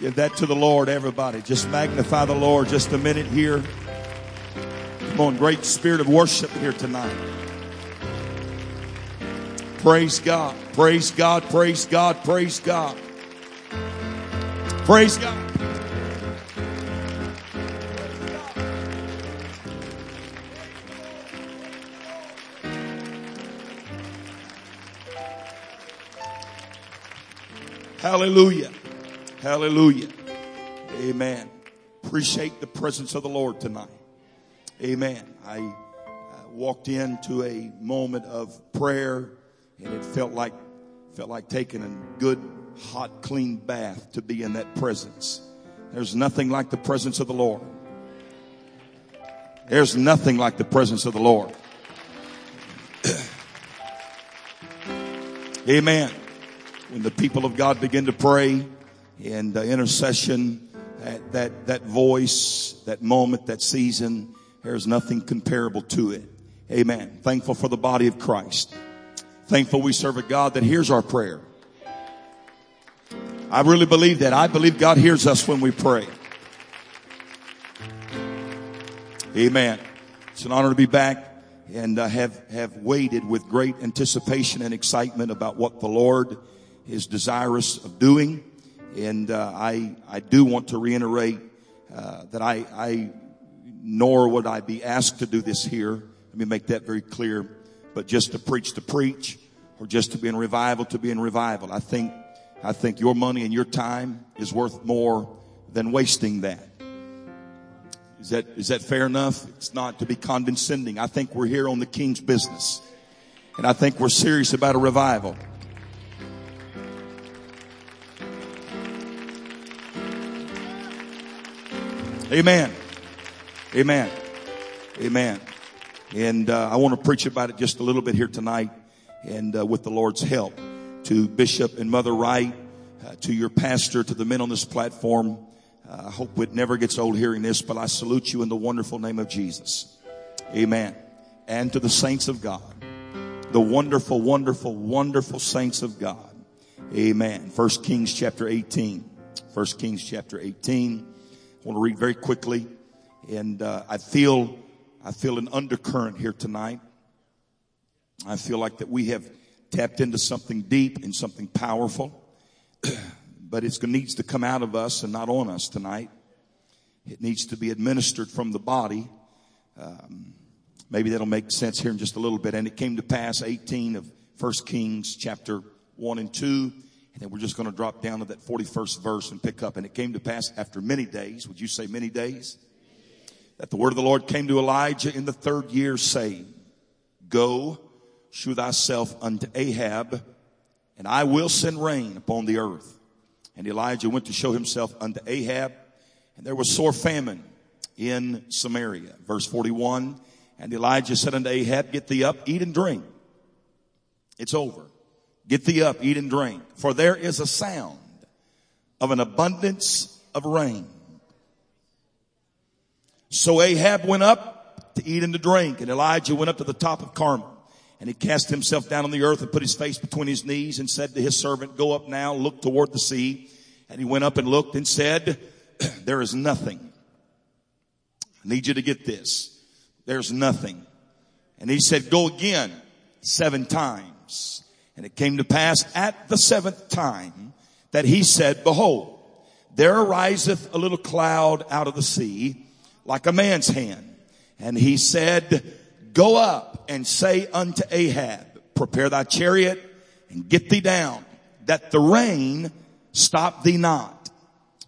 Give that to the Lord, everybody. Just magnify the Lord just a minute here. Come on, great spirit of worship here tonight. Praise God. Praise God. Praise God. Praise God. Praise God. Hallelujah. Hallelujah. Amen. Appreciate the presence of the Lord tonight. Amen. I uh, walked into a moment of prayer and it felt like felt like taking a good hot clean bath to be in that presence. There's nothing like the presence of the Lord. There's nothing like the presence of the Lord. Amen. When the people of God begin to pray and intercession, that, that, that voice, that moment, that season, there's nothing comparable to it. Amen. Thankful for the body of Christ. Thankful we serve a God that hears our prayer. I really believe that. I believe God hears us when we pray. Amen. It's an honor to be back and uh, have, have waited with great anticipation and excitement about what the Lord is desirous of doing. And uh, I, I do want to reiterate uh, that I, I, nor would I be asked to do this here. Let me make that very clear. But just to preach to preach, or just to be in revival to be in revival. I think, I think your money and your time is worth more than wasting that. Is that, is that fair enough? It's not to be condescending. I think we're here on the King's business. And I think we're serious about a revival. Amen. Amen. Amen. And uh, I want to preach about it just a little bit here tonight and uh, with the Lord's help. To Bishop and Mother Wright, uh, to your pastor, to the men on this platform. Uh, I hope it never gets old hearing this, but I salute you in the wonderful name of Jesus. Amen. And to the saints of God. The wonderful, wonderful, wonderful saints of God. Amen. First Kings chapter 18. First Kings chapter 18. Want to read very quickly. And uh, I feel, I feel an undercurrent here tonight. I feel like that we have tapped into something deep and something powerful, but it needs to come out of us and not on us tonight. It needs to be administered from the body. Um, maybe that'll make sense here in just a little bit. And it came to pass 18 of First Kings chapter 1 and 2. And then we're just going to drop down to that 41st verse and pick up. And it came to pass after many days. Would you say many days? That the word of the Lord came to Elijah in the third year saying, go shew thyself unto Ahab, and I will send rain upon the earth. And Elijah went to show himself unto Ahab, and there was sore famine in Samaria. Verse 41, and Elijah said unto Ahab, get thee up, eat and drink. It's over. Get thee up, eat and drink, for there is a sound of an abundance of rain. So Ahab went up to eat and to drink, and Elijah went up to the top of Carmel. And he cast himself down on the earth and put his face between his knees and said to his servant, go up now, look toward the sea. And he went up and looked and said, there is nothing. I need you to get this. There's nothing. And he said, go again seven times. And it came to pass at the seventh time that he said, behold, there ariseth a little cloud out of the sea like a man's hand. And he said, go up and say unto Ahab, prepare thy chariot and get thee down that the rain stop thee not.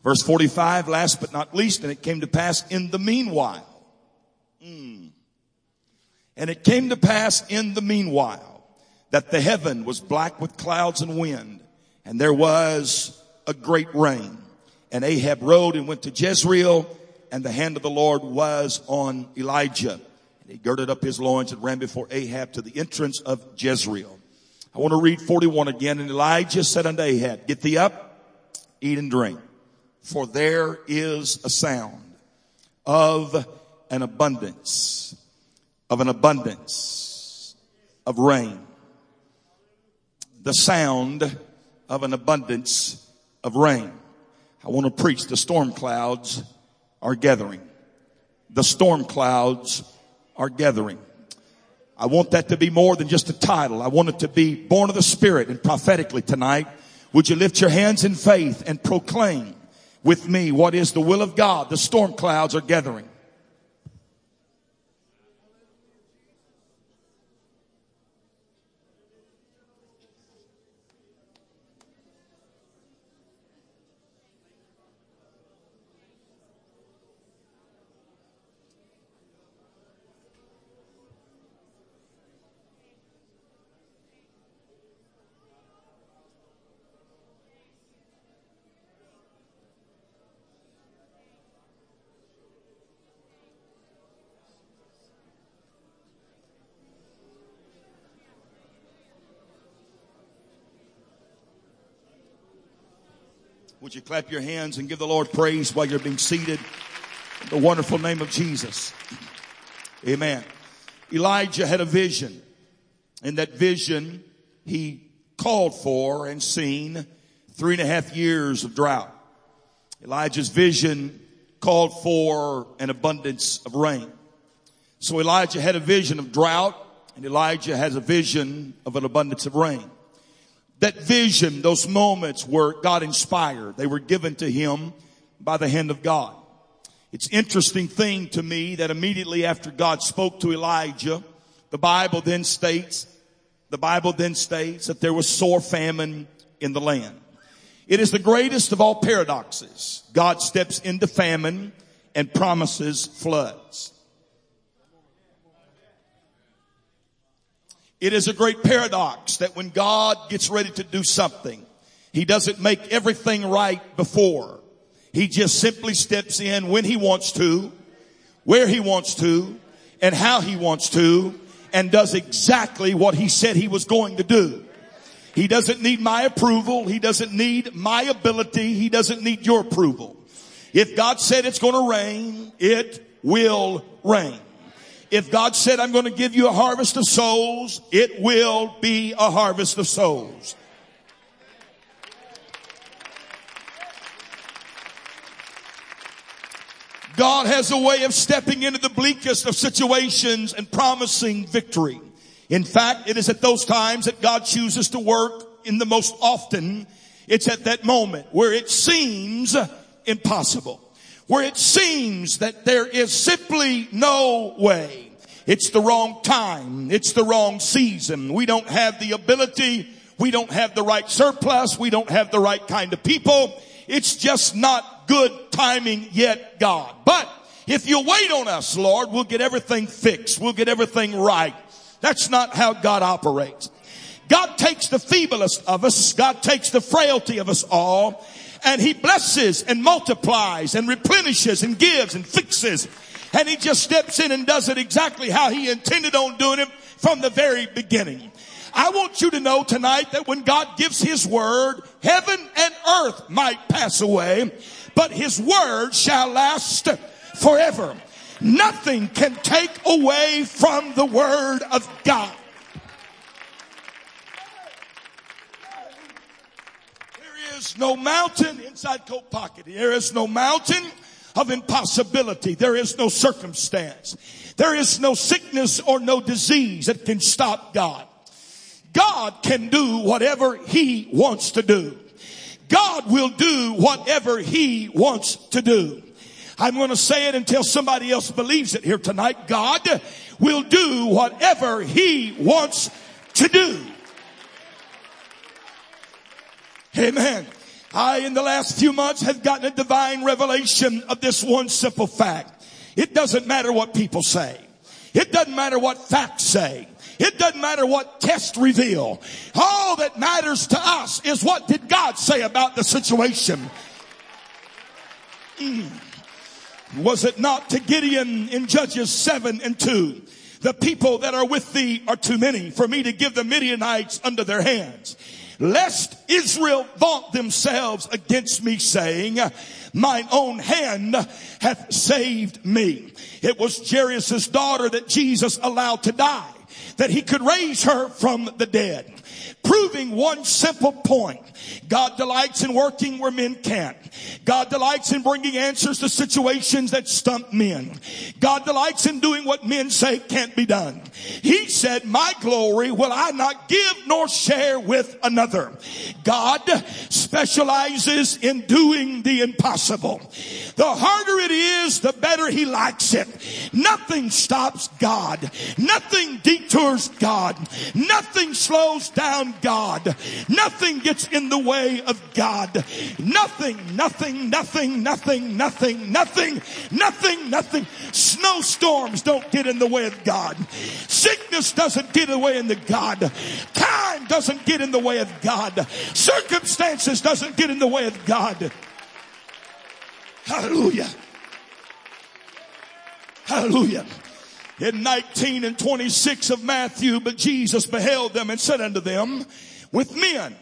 Verse 45, last but not least, and it came to pass in the meanwhile. Mm, and it came to pass in the meanwhile that the heaven was black with clouds and wind and there was a great rain. And Ahab rode and went to Jezreel and the hand of the Lord was on Elijah And he girded up his loins and ran before Ahab to the entrance of Jezreel. I want to read 41 again. And Elijah said unto Ahab, get thee up, eat and drink, for there is a sound of an abundance, of an abundance of rain. The sound of an abundance of rain. I want to preach the storm clouds are gathering. The storm clouds are gathering. I want that to be more than just a title. I want it to be born of the Spirit and prophetically tonight. Would you lift your hands in faith and proclaim with me what is the will of God? The storm clouds are gathering. Would you clap your hands and give the Lord praise while you're being seated? In the wonderful name of Jesus. Amen. Elijah had a vision. In that vision, he called for and seen three and a half years of drought. Elijah's vision called for an abundance of rain. So Elijah had a vision of drought and Elijah has a vision of an abundance of rain. That vision, those moments were God inspired. They were given to him by the hand of God. It's interesting thing to me that immediately after God spoke to Elijah, the Bible then states, the Bible then states that there was sore famine in the land. It is the greatest of all paradoxes. God steps into famine and promises floods. It is a great paradox that when God gets ready to do something, He doesn't make everything right before. He just simply steps in when He wants to, where He wants to, and how He wants to, and does exactly what He said He was going to do. He doesn't need my approval. He doesn't need my ability. He doesn't need your approval. If God said it's going to rain, it will rain. If God said, I'm going to give you a harvest of souls, it will be a harvest of souls. God has a way of stepping into the bleakest of situations and promising victory. In fact, it is at those times that God chooses to work in the most often. It's at that moment where it seems impossible where it seems that there is simply no way. It's the wrong time. It's the wrong season. We don't have the ability. We don't have the right surplus. We don't have the right kind of people. It's just not good timing yet, God. But if you wait on us, Lord, we'll get everything fixed. We'll get everything right. That's not how God operates. God takes the feeblest of us. God takes the frailty of us all and he blesses and multiplies and replenishes and gives and fixes. And he just steps in and does it exactly how he intended on doing it from the very beginning. I want you to know tonight that when God gives his word, heaven and earth might pass away, but his word shall last forever. Nothing can take away from the word of God. Is no mountain inside coat pocket. There is no mountain of impossibility. There is no circumstance. There is no sickness or no disease that can stop God. God can do whatever He wants to do. God will do whatever He wants to do. I'm going to say it until somebody else believes it here tonight. God will do whatever He wants to do. Amen. I, in the last few months, have gotten a divine revelation of this one simple fact. It doesn't matter what people say. It doesn't matter what facts say. It doesn't matter what tests reveal. All that matters to us is what did God say about the situation. Mm. Was it not to Gideon in Judges 7 and 2? The people that are with thee are too many for me to give the Midianites under their hands lest Israel vaunt themselves against me saying, mine own hand hath saved me. It was Jairus' daughter that Jesus allowed to die, that he could raise her from the dead. Proving one simple point. God delights in working where men can't. God delights in bringing answers to situations that stump men. God delights in doing what men say can't be done. He said, my glory will I not give nor share with another. God specializes in doing the impossible. The harder it is, the better he likes it. Nothing stops God. Nothing detours God. Nothing slows down God. Nothing gets in the way of God. Nothing, nothing, nothing, nothing, nothing, nothing, nothing, nothing. Snowstorms don't get in the way of God. Sickness doesn't get in the way of the God. Time doesn't get in the way of God. Circumstances doesn't get in the way of God. Hallelujah. Hallelujah. In 19 and 26 of Matthew, but Jesus beheld them and said unto them, with men,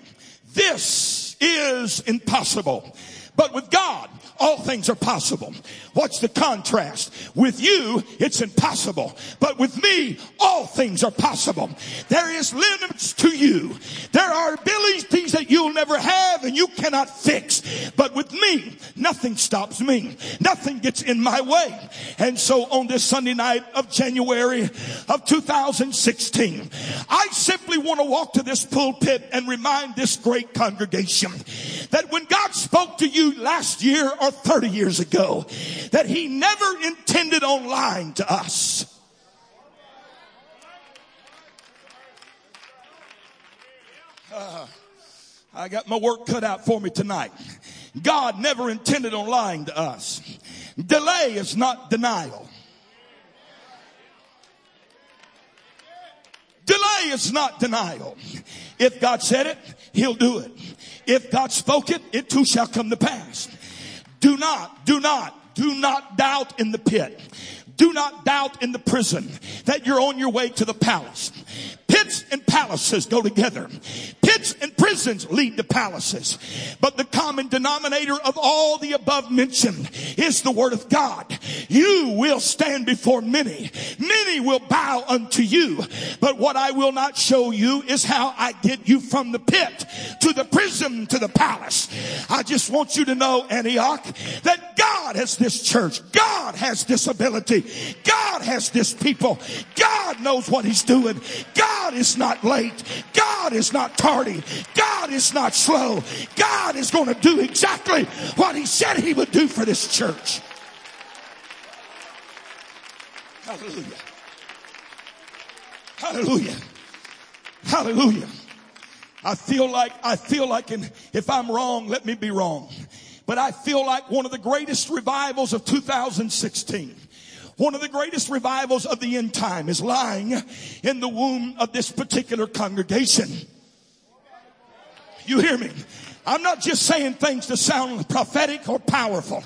this is impossible. But with God, all things are possible. Watch the contrast. With you, it's impossible. But with me, all things are possible. There is limits to you. There are abilities that you'll never have and you cannot fix. But with me, nothing stops me. Nothing gets in my way. And so on this Sunday night of January of 2016, I simply want to walk to this pulpit and remind this great congregation that when God spoke to you last year or 30 years ago, that he never intended on lying to us. Uh, I got my work cut out for me tonight. God never intended on lying to us. Delay is not denial. Delay is not denial. If God said it, He'll do it. If God spoke it, it too shall come to pass. Do not, do not, do not doubt in the pit. Do not doubt in the prison that you're on your way to the palace. Pits and palaces go together. Pits and prisons lead to palaces. But the common denominator of all the above mentioned is the word of God. You will stand before many. Many will bow unto you. But what I will not show you is how I get you from the pit to the prison to the palace. I just want you to know, Antioch, that God has this church. God has this ability. God has this people. God knows what he's doing. God God is not late. God is not tardy. God is not slow. God is going to do exactly what he said he would do for this church. Hallelujah. Hallelujah. Hallelujah. I feel like, I feel like, and if I'm wrong, let me be wrong. But I feel like one of the greatest revivals of 2016 one of the greatest revivals of the end time is lying in the womb of this particular congregation. You hear me? I'm not just saying things to sound prophetic or powerful.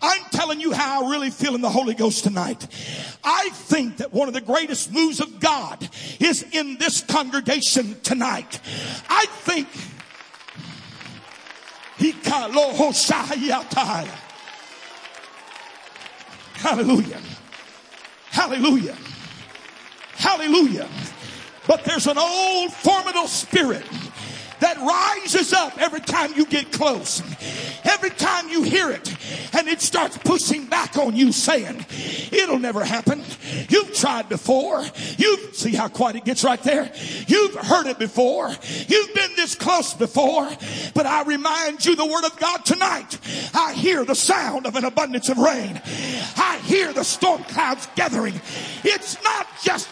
I'm telling you how I really feel in the Holy Ghost tonight. I think that one of the greatest moves of God is in this congregation tonight. I think oh, Hallelujah. Hallelujah. Hallelujah. But there's an old formidable spirit that rises up every time you get close. Every time you hear it and it starts pushing back on you saying, it'll never happen. You've tried before. You see how quiet it gets right there. You've heard it before. You've been this close before, but I remind you the word of God tonight. I hear the sound of an abundance of rain. I hear the storm clouds gathering. It's not just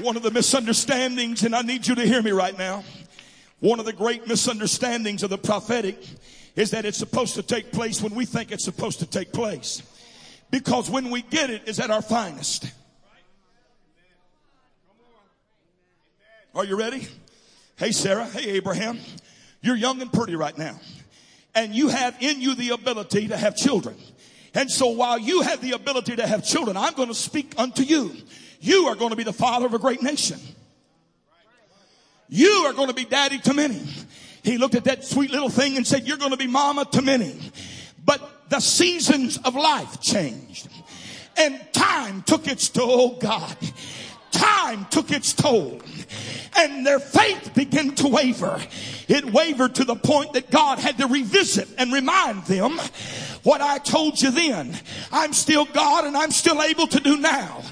One of the misunderstandings, and I need you to hear me right now. One of the great misunderstandings of the prophetic is that it's supposed to take place when we think it's supposed to take place. Because when we get it is at our finest. Are you ready? Hey Sarah, hey Abraham, you're young and pretty right now. And you have in you the ability to have children. And so while you have the ability to have children, I'm going to speak unto you you are going to be the father of a great nation. You are going to be daddy to many. He looked at that sweet little thing and said, you're going to be mama to many. But the seasons of life changed and time took its toll. God, time took its toll and their faith began to waver. It wavered to the point that God had to revisit and remind them what I told you then. I'm still God and I'm still able to do now.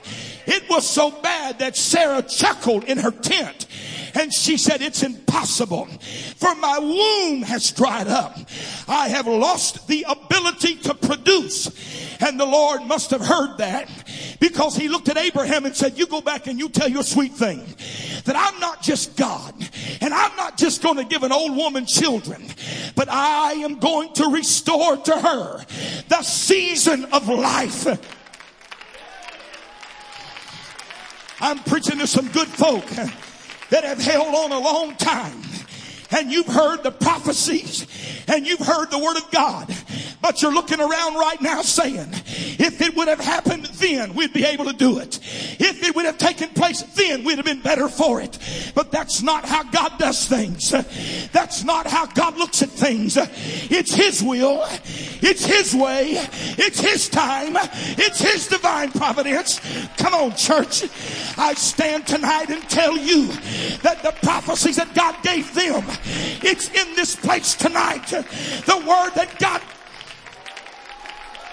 It was so bad that Sarah chuckled in her tent and she said, it's impossible for my womb has dried up. I have lost the ability to produce. And the Lord must have heard that because he looked at Abraham and said, you go back and you tell your sweet thing that I'm not just God and I'm not just going to give an old woman children, but I am going to restore to her the season of life. I'm preaching to some good folk that have held on a long time and you've heard the prophecies and you've heard the word of God, but you're looking around right now saying, if it would have happened then, we'd be able to do it. If it would have taken place then, we'd have been better for it. But that's not how God does things. That's not how God looks at things. It's His will. It's His way. It's His time. It's His divine providence. Come on, church. I stand tonight and tell you that the prophecies that God gave them it's in this place tonight. The word that God.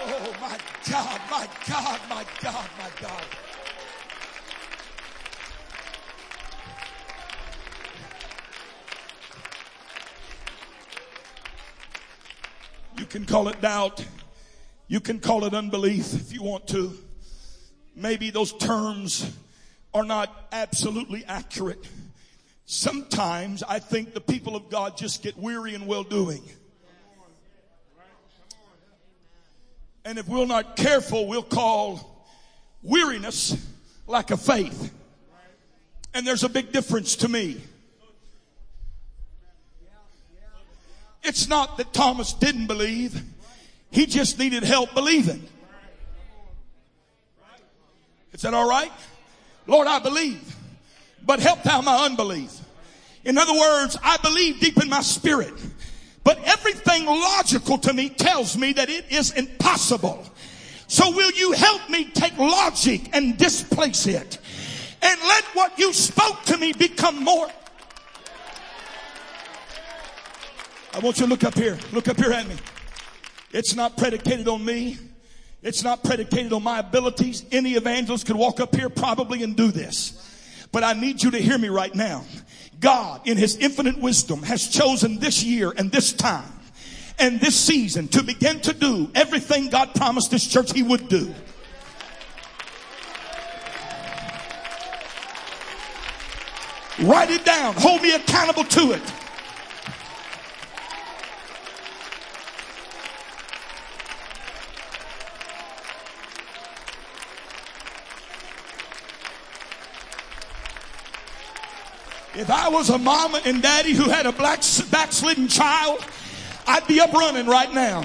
Oh my God, my God, my God, my God. You can call it doubt. You can call it unbelief if you want to. Maybe those terms are not absolutely accurate. Sometimes I think the people of God just get weary in well doing. And if we're not careful, we'll call weariness lack of faith. And there's a big difference to me. It's not that Thomas didn't believe. He just needed help believing. Is that all right? Lord, I believe but help thou my unbelief. In other words, I believe deep in my spirit, but everything logical to me tells me that it is impossible. So will you help me take logic and displace it? And let what you spoke to me become more. I want you to look up here. Look up here at me. It's not predicated on me. It's not predicated on my abilities. Any evangelist could walk up here probably and do this. But I need you to hear me right now. God, in his infinite wisdom, has chosen this year and this time and this season to begin to do everything God promised this church he would do. Write it down. Hold me accountable to it. If I was a mama and daddy who had a black backslidden child, I'd be up running right now.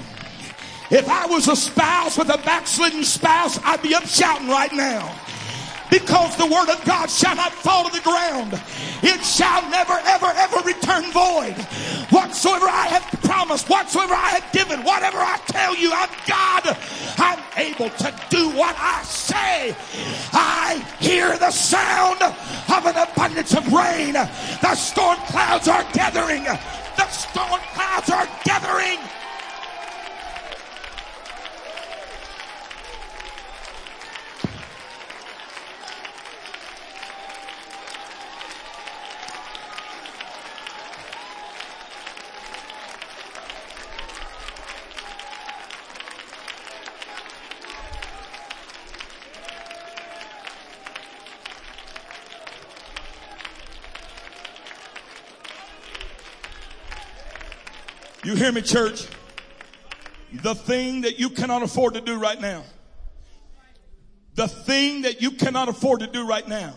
If I was a spouse with a backslidden spouse, I'd be up shouting right now because the word of God shall not fall to the ground. It shall never, ever, ever return void. Whatsoever I have promised, whatsoever I have given, whatever I tell you, I'm God. I'm able to do what I say. I hear the sound of an abundance of rain. The storm clouds are gathering. The storm clouds are gathering. You hear me, church? The thing that you cannot afford to do right now, the thing that you cannot afford to do right now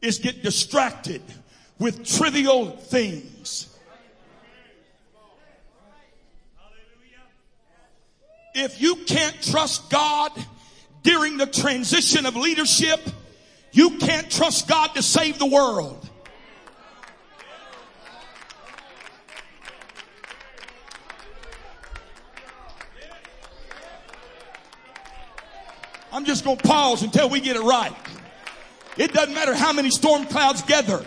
is get distracted with trivial things. If you can't trust God during the transition of leadership, you can't trust God to save the world. I'm just going to pause until we get it right. It doesn't matter how many storm clouds gather.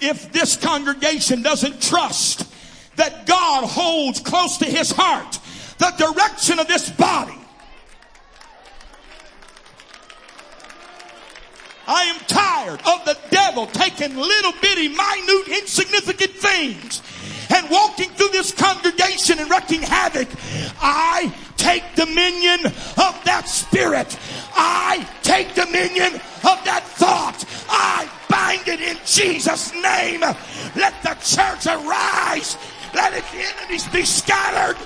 If this congregation doesn't trust that God holds close to his heart the direction of this body, I am tired of the devil taking little bitty, minute, insignificant things and walking through this congregation and wreaking havoc. I take dominion of that spirit. I take dominion of that thought. I bind it in Jesus' name. Let the church arise. Let its enemies be scattered.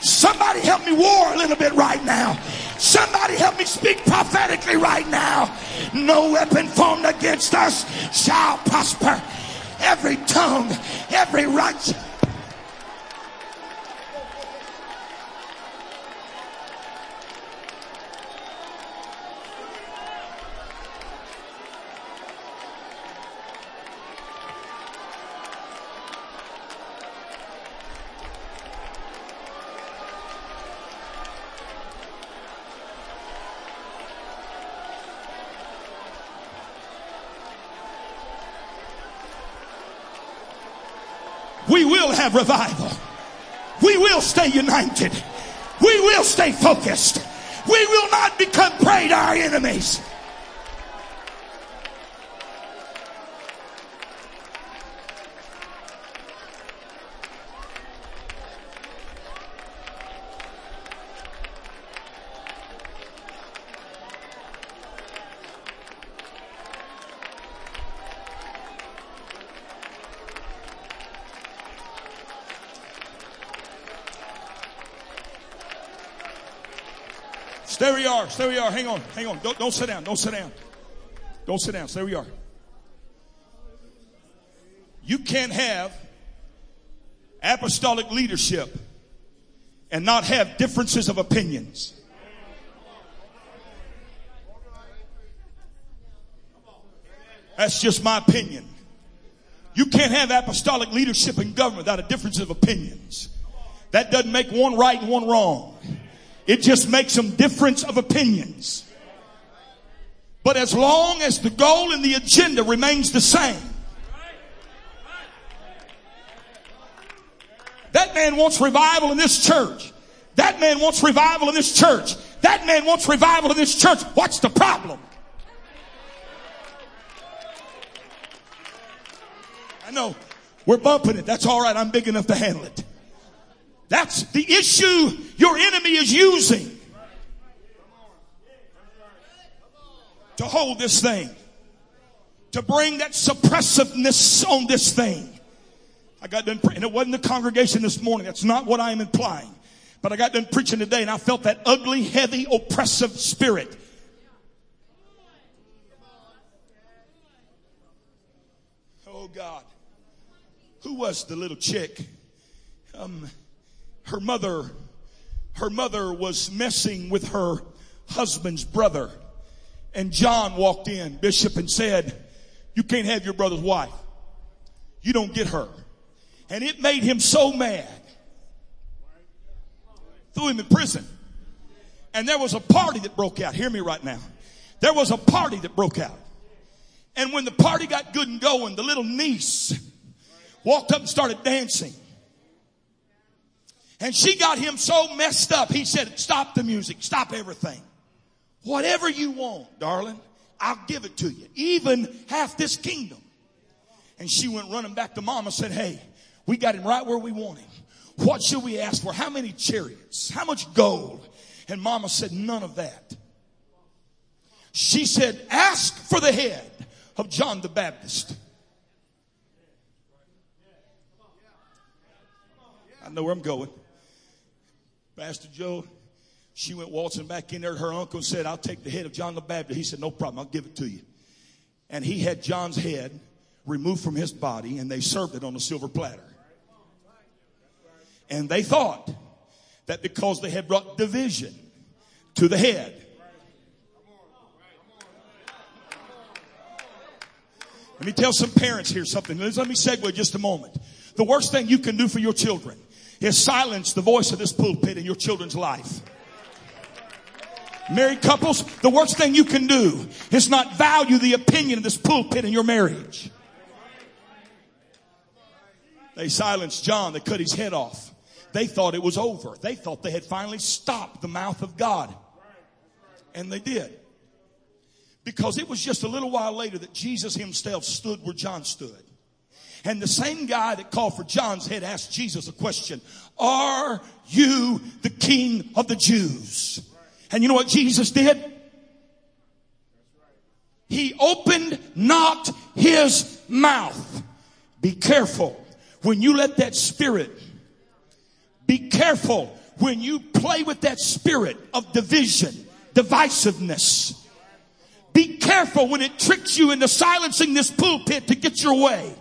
Somebody help me war a little bit right now. Somebody help me speak prophetically right now. No weapon formed against us shall prosper. Every tongue, every righteous. we will have revival. We will stay united. We will stay focused. We will not become prey to our enemies. Stay we are. Where you are. Hang on. Hang on. Don't, don't sit down. Don't sit down. Don't sit down. Where you are. You can't have apostolic leadership and not have differences of opinions. That's just my opinion. You can't have apostolic leadership in government without a difference of opinions. That doesn't make one right and one wrong. It just makes some difference of opinions. But as long as the goal and the agenda remains the same, that man wants revival in this church. That man wants revival in this church. That man wants revival in this church. What's the problem? I know we're bumping it. That's all right. I'm big enough to handle it. That's the issue your enemy is using to hold this thing, to bring that suppressiveness on this thing. I got done, and it wasn't the congregation this morning. That's not what I am implying. But I got done preaching today and I felt that ugly, heavy, oppressive spirit. Oh God. Who was the little chick? Um, her mother, her mother was messing with her husband's brother. And John walked in, Bishop, and said, you can't have your brother's wife. You don't get her. And it made him so mad. Threw him in prison. And there was a party that broke out. Hear me right now. There was a party that broke out. And when the party got good and going, the little niece walked up and started dancing. And she got him so messed up. He said, stop the music, stop everything. Whatever you want, darling, I'll give it to you. Even half this kingdom. And she went running back to mama and said, hey, we got him right where we want him. What should we ask for? How many chariots? How much gold? And mama said, none of that. She said, ask for the head of John the Baptist. I know where I'm going. Pastor Joe, she went waltzing back in there. Her uncle said, I'll take the head of John the Baptist. He said, No problem, I'll give it to you. And he had John's head removed from his body and they served it on a silver platter. And they thought that because they had brought division to the head, Let me tell some parents here something. Let me segue just a moment. the worst thing you can do for your children is silence the voice of this pulpit in your children's life. Married couples, the worst thing you can do is not value the opinion of this pulpit in your marriage. They silenced John. They cut his head off. They thought it was over. They thought they had finally stopped the mouth of God. And they did. Because it was just a little while later that Jesus himself stood where John stood. And the same guy that called for John's head asked Jesus a question. Are you the king of the Jews? And you know what Jesus did? He opened not his mouth. Be careful when you let that spirit, be careful when you play with that spirit of division, divisiveness. Be careful when it tricks you into silencing this pulpit to get your way.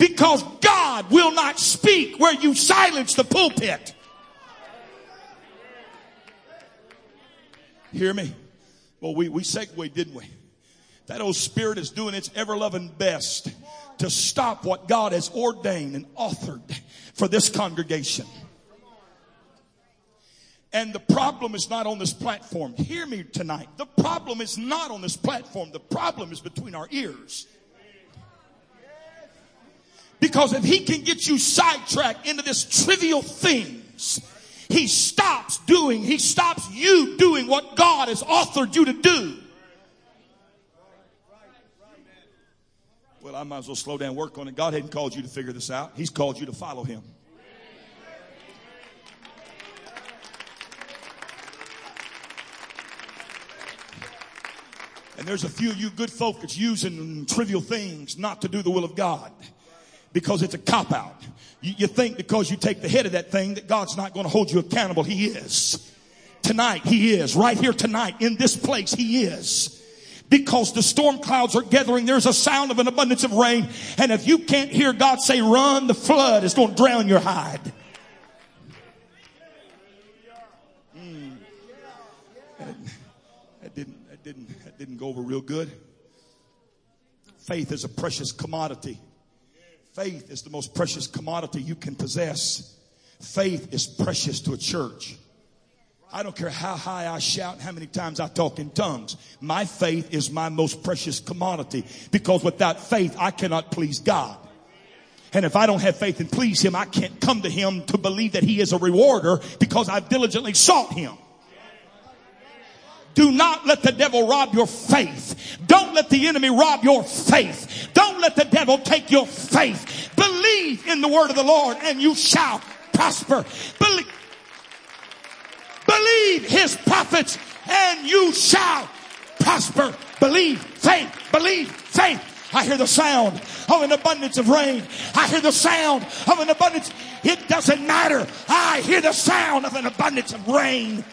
Because God will not speak where you silence the pulpit. Hear me? Well, we, we segued, didn't we? That old spirit is doing its ever loving best to stop what God has ordained and authored for this congregation. And the problem is not on this platform. Hear me tonight. The problem is not on this platform. The problem is between our ears. Because if he can get you sidetracked into this trivial things, he stops doing, he stops you doing what God has authored you to do. Well, I might as well slow down, work on it. God hadn't called you to figure this out. He's called you to follow him. And there's a few of you good folk that's using trivial things not to do the will of God because it's a cop out. You, you think because you take the head of that thing that God's not going to hold you accountable. He is. Tonight, He is. Right here tonight, in this place, He is because the storm clouds are gathering. There's a sound of an abundance of rain. And if you can't hear God say run, the flood is going to drown your hide. Mm. That, that, didn't, that, didn't, that didn't go over real good. Faith is a precious commodity. Faith is the most precious commodity you can possess. Faith is precious to a church. I don't care how high I shout how many times I talk in tongues. My faith is my most precious commodity because without faith, I cannot please God. And if I don't have faith and please Him, I can't come to Him to believe that He is a rewarder because I've diligently sought Him. Do not let the devil rob your faith. Don't let the enemy rob your faith. Don't let the devil take your faith. Believe in the word of the Lord and you shall prosper. Believe, believe his prophets and you shall prosper. Believe faith. Believe faith. I hear the sound of an abundance of rain. I hear the sound of an abundance. It doesn't matter. I hear the sound of an abundance of rain.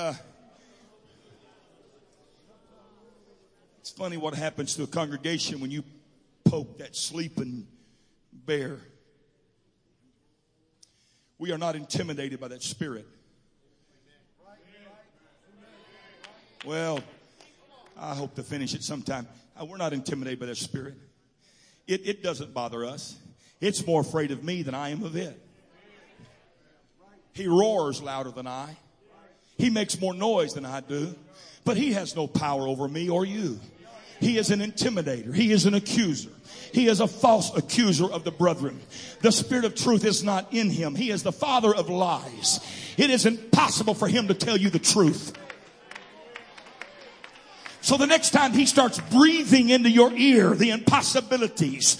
Uh, it's funny what happens to a congregation when you poke that sleeping bear. We are not intimidated by that spirit. Well, I hope to finish it sometime. Uh, we're not intimidated by that spirit. It, it doesn't bother us. It's more afraid of me than I am of it. He roars louder than I. He makes more noise than I do, but he has no power over me or you. He is an intimidator. He is an accuser. He is a false accuser of the brethren. The spirit of truth is not in him. He is the father of lies. It is impossible for him to tell you the truth. So the next time he starts breathing into your ear the impossibilities,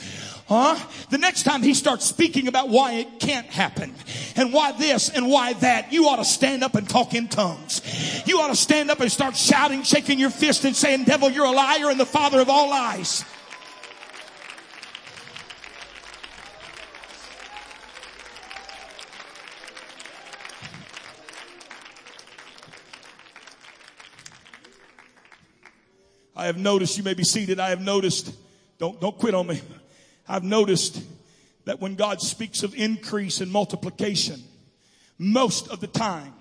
Huh? The next time he starts speaking about why it can't happen and why this and why that, you ought to stand up and talk in tongues. You ought to stand up and start shouting, shaking your fist and saying, devil, you're a liar and the father of all lies. I have noticed, you may be seated, I have noticed, don't, don't quit on me. I've noticed that when God speaks of increase and multiplication, most of the time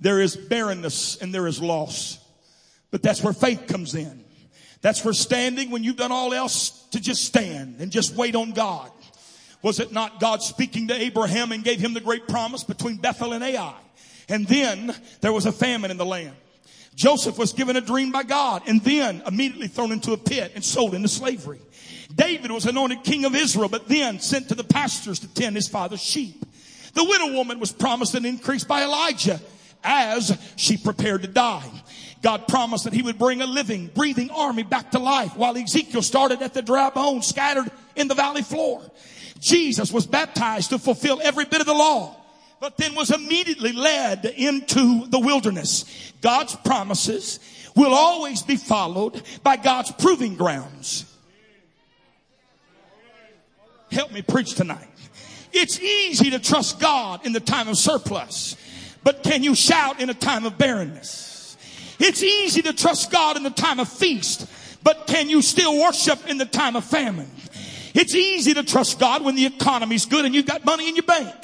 there is barrenness and there is loss. But that's where faith comes in. That's where standing when you've done all else to just stand and just wait on God. Was it not God speaking to Abraham and gave him the great promise between Bethel and Ai? And then there was a famine in the land. Joseph was given a dream by God and then immediately thrown into a pit and sold into slavery. David was anointed king of Israel, but then sent to the pastures to tend his father's sheep. The widow woman was promised an increase by Elijah as she prepared to die. God promised that he would bring a living, breathing army back to life while Ezekiel started at the dry bones scattered in the valley floor. Jesus was baptized to fulfill every bit of the law, but then was immediately led into the wilderness. God's promises will always be followed by God's proving grounds. Help me preach tonight. It's easy to trust God in the time of surplus, but can you shout in a time of barrenness? It's easy to trust God in the time of feast, but can you still worship in the time of famine? It's easy to trust God when the economy's good and you've got money in your bank.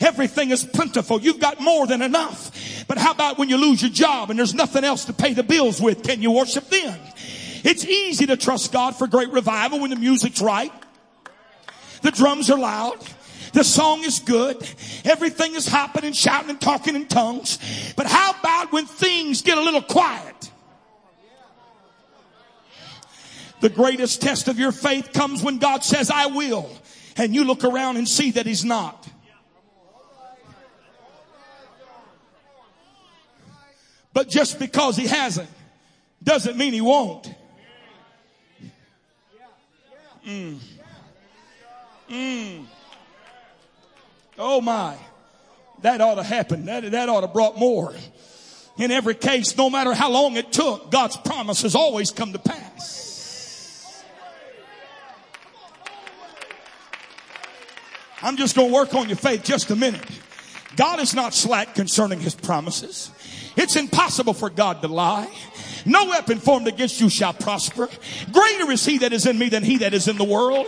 Everything is plentiful. You've got more than enough. But how about when you lose your job and there's nothing else to pay the bills with? Can you worship then? It's easy to trust God for great revival when the music's right. The drums are loud. The song is good. Everything is hopping and shouting and talking in tongues. But how about when things get a little quiet? The greatest test of your faith comes when God says, I will. And you look around and see that He's not. But just because He hasn't doesn't mean He won't. Mm. Mm. Oh my. That ought to happen. That, that ought to brought more. In every case, no matter how long it took, God's promises always come to pass. I'm just going to work on your faith just a minute. God is not slack concerning his promises. It's impossible for God to lie. No weapon formed against you shall prosper. Greater is he that is in me than he that is in the world.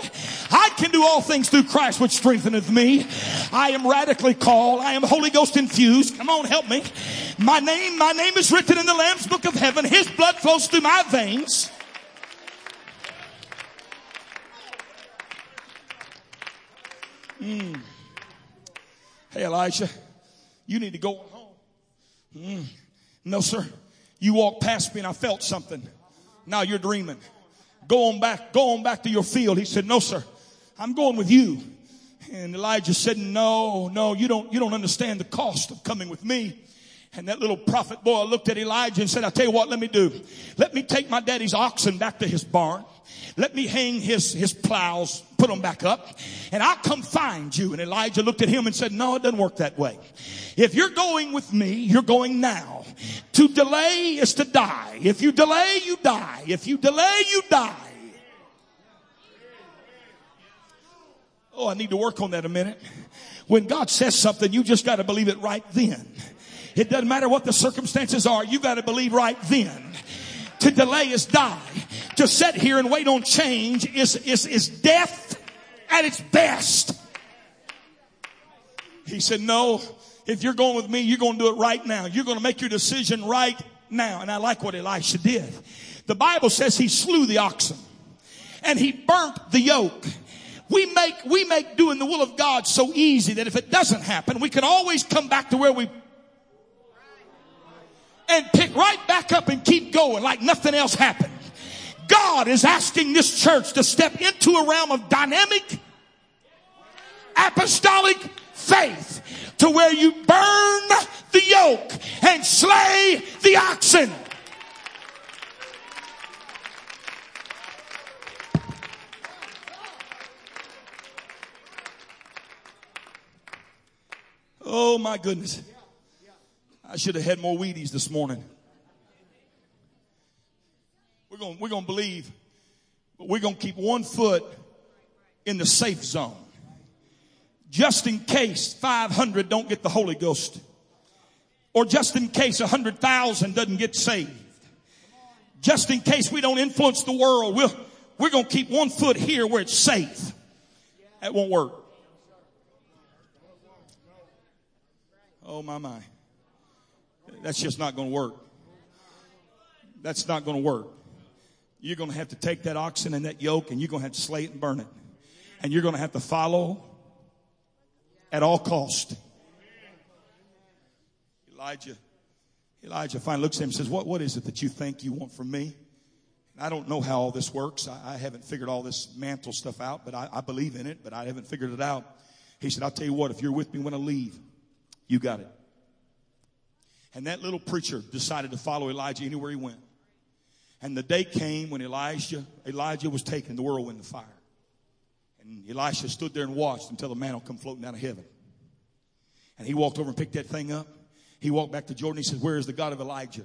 I can do all things through Christ which strengtheneth me. I am radically called. I am Holy Ghost infused. Come on, help me. My name, my name is written in the Lamb's book of heaven. His blood flows through my veins. Mm. Hey, Elijah, you need to go home. Mm. No, sir. You walked past me and I felt something. Now you're dreaming. Go on back, go on back to your field. He said, no, sir. I'm going with you. And Elijah said, no, no, you don't, you don't understand the cost of coming with me. And that little prophet boy looked at Elijah and said, I'll tell you what, let me do. Let me take my daddy's oxen back to his barn. Let me hang his, his plows, put them back up, and I'll come find you. And Elijah looked at him and said, no, it doesn't work that way. If you're going with me, you're going now. To delay is to die. If you delay, you die. If you delay, you die. Oh, I need to work on that a minute. When God says something, you just got to believe it right then. It doesn't matter what the circumstances are. You got to believe right then. To delay is die. To sit here and wait on change is, is, is death at its best. He said, no, if you're going with me, you're going to do it right now. You're going to make your decision right now. And I like what Elisha did. The Bible says he slew the oxen and he burnt the yoke. We make, we make doing the will of God so easy that if it doesn't happen, we can always come back to where we and pick right back up and keep going like nothing else happened. God is asking this church to step into a realm of dynamic, apostolic faith to where you burn the yoke and slay the oxen. Oh my goodness. I should have had more Wheaties this morning. We're going we're going to believe, but we're going to keep one foot in the safe zone. Just in case 500 don't get the Holy Ghost. Or just in case 100,000 doesn't get saved. Just in case we don't influence the world, we'll, we're going to keep one foot here where it's safe. That won't work. Oh my my. That's just not going to work. That's not going to work. You're going to have to take that oxen and that yoke and you're going to have to slay it and burn it. And you're going to have to follow at all cost. Elijah, Elijah finally looks at him and says, what, what is it that you think you want from me? I don't know how all this works. I, I haven't figured all this mantle stuff out, but I, I believe in it, but I haven't figured it out. He said, I'll tell you what, if you're with me when I leave, you got it. And that little preacher decided to follow Elijah anywhere he went. And the day came when Elijah, Elijah was taken the whirlwind of fire. And Elisha stood there and watched until the mantle come floating down of heaven. And he walked over and picked that thing up. He walked back to Jordan. He said, Where is the God of Elijah?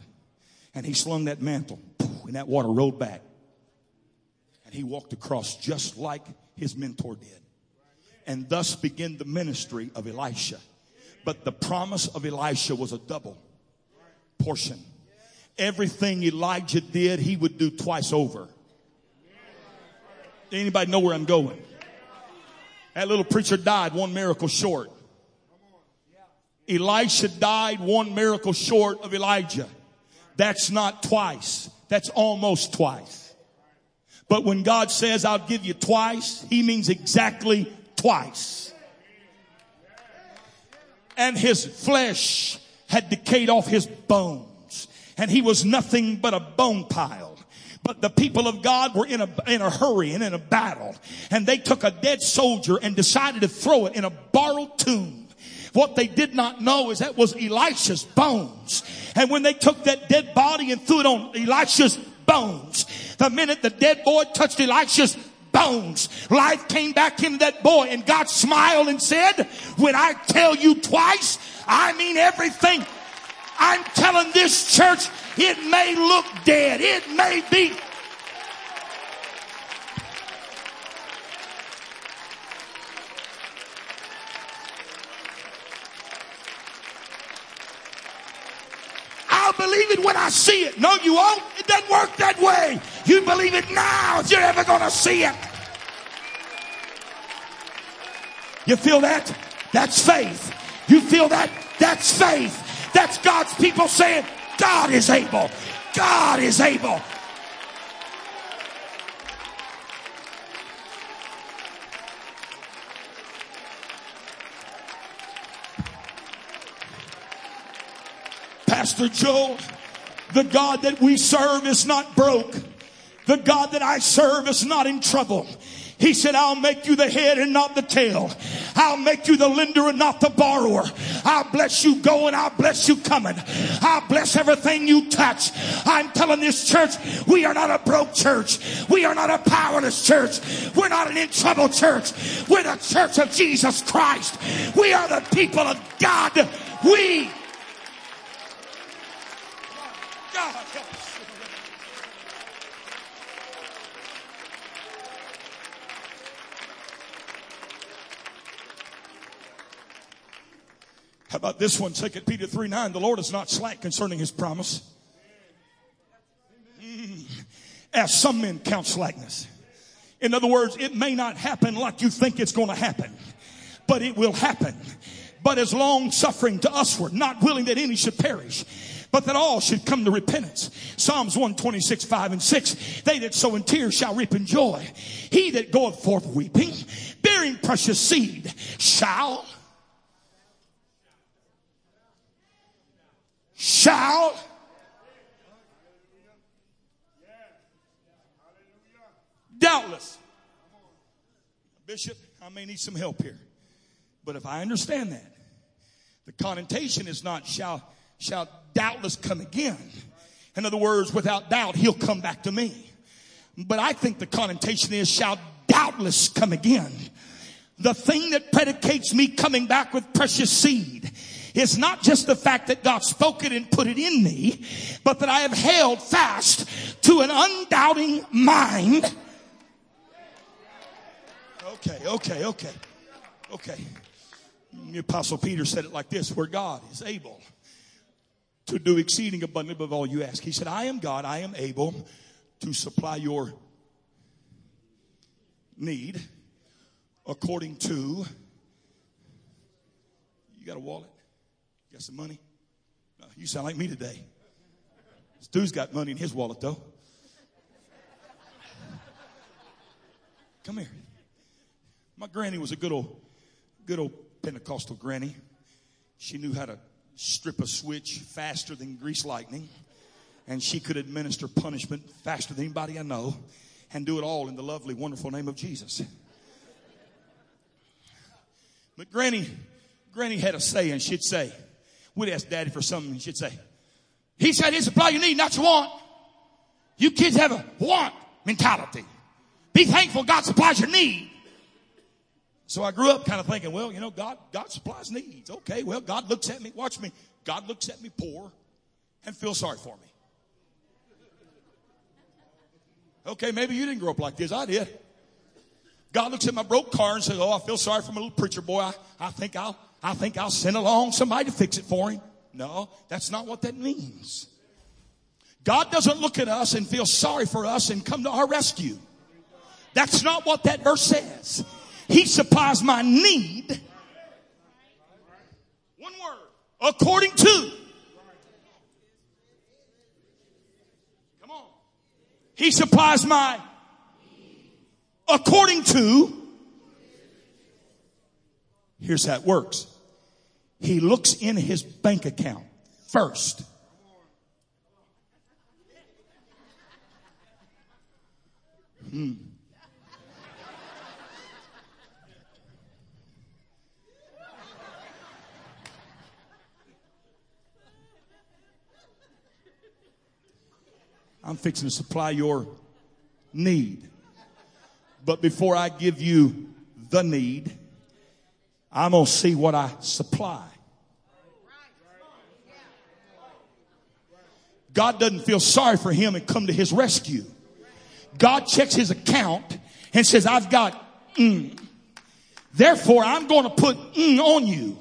And he slung that mantle, and that water rolled back. And he walked across just like his mentor did. And thus began the ministry of Elisha. But the promise of Elisha was a double portion. Everything Elijah did, he would do twice over. Anybody know where I'm going? That little preacher died one miracle short. Elisha died one miracle short of Elijah. That's not twice. That's almost twice. But when God says, I'll give you twice, he means exactly twice. And his flesh had decayed off his bones and he was nothing but a bone pile. But the people of God were in a, in a hurry and in a battle and they took a dead soldier and decided to throw it in a borrowed tomb. What they did not know is that was Elisha's bones. And when they took that dead body and threw it on Elisha's bones, the minute the dead boy touched Elisha's bones. Life came back into that boy and God smiled and said, when I tell you twice, I mean everything. I'm telling this church, it may look dead. It may be I'll believe it when I see it. No, you won't. It doesn't work that way. You believe it now if you're ever going to see it. You feel that? That's faith. You feel that? That's faith. That's God's people saying, God is able. God is able. Pastor Joe, the God that we serve is not broke. The God that I serve is not in trouble. He said, I'll make you the head and not the tail. I'll make you the lender and not the borrower. I'll bless you going. I'll bless you coming. I'll bless everything you touch. I'm telling this church, we are not a broke church. We are not a powerless church. We're not an in trouble church. We're the church of Jesus Christ. We are the people of God. We God How about this one? 2 Peter 3 9. The Lord is not slack concerning his promise. Mm. As some men count slackness. In other words, it may not happen like you think it's going to happen, but it will happen. But as long suffering to usward, not willing that any should perish, but that all should come to repentance. Psalms 126, 5 and 6. They that sow in tears shall reap in joy. He that goeth forth weeping, bearing precious seed, shall shall doubtless. Bishop, I may need some help here. But if I understand that, the connotation is not shall, shall doubtless come again. In other words, without doubt, he'll come back to me. But I think the connotation is shall doubtless come again. The thing that predicates me coming back with precious seed is not just the fact that God spoke it and put it in me, but that I have held fast to an undoubting mind. Okay, okay, okay, okay. The apostle Peter said it like this, where God is able to do exceeding abundantly above all you ask. He said, I am God, I am able to supply your need according to you got a wallet? Some money? No, you sound like me today. Stu's got money in his wallet though. Come here. My granny was a good old, good old Pentecostal granny. She knew how to strip a switch faster than grease lightning. And she could administer punishment faster than anybody I know and do it all in the lovely, wonderful name of Jesus. But Granny, Granny had a say and she'd say, we'd ask Daddy for something and she'd say, he said he'll supply your need, not your want. You kids have a want mentality. Be thankful God supplies your need. So I grew up kind of thinking, well, you know, God, God supplies needs. Okay, well, God looks at me, watch me. God looks at me poor and feels sorry for me. Okay, maybe you didn't grow up like this. I did. God looks at my broke car and says, "Oh, I feel sorry for my little preacher boy. I, I think I'll, I think I'll send along somebody to fix it for him." No, that's not what that means. God doesn't look at us and feel sorry for us and come to our rescue. That's not what that verse says. He supplies my need. One word. According to. Come on. He supplies my according to. Here's how it works. He looks in his bank account first. Hmm. I'm fixing to supply your need. But before I give you the need, I'm going to see what I supply. God doesn't feel sorry for him and come to his rescue. God checks his account and says, I've got mm. Therefore, I'm going to put mm on you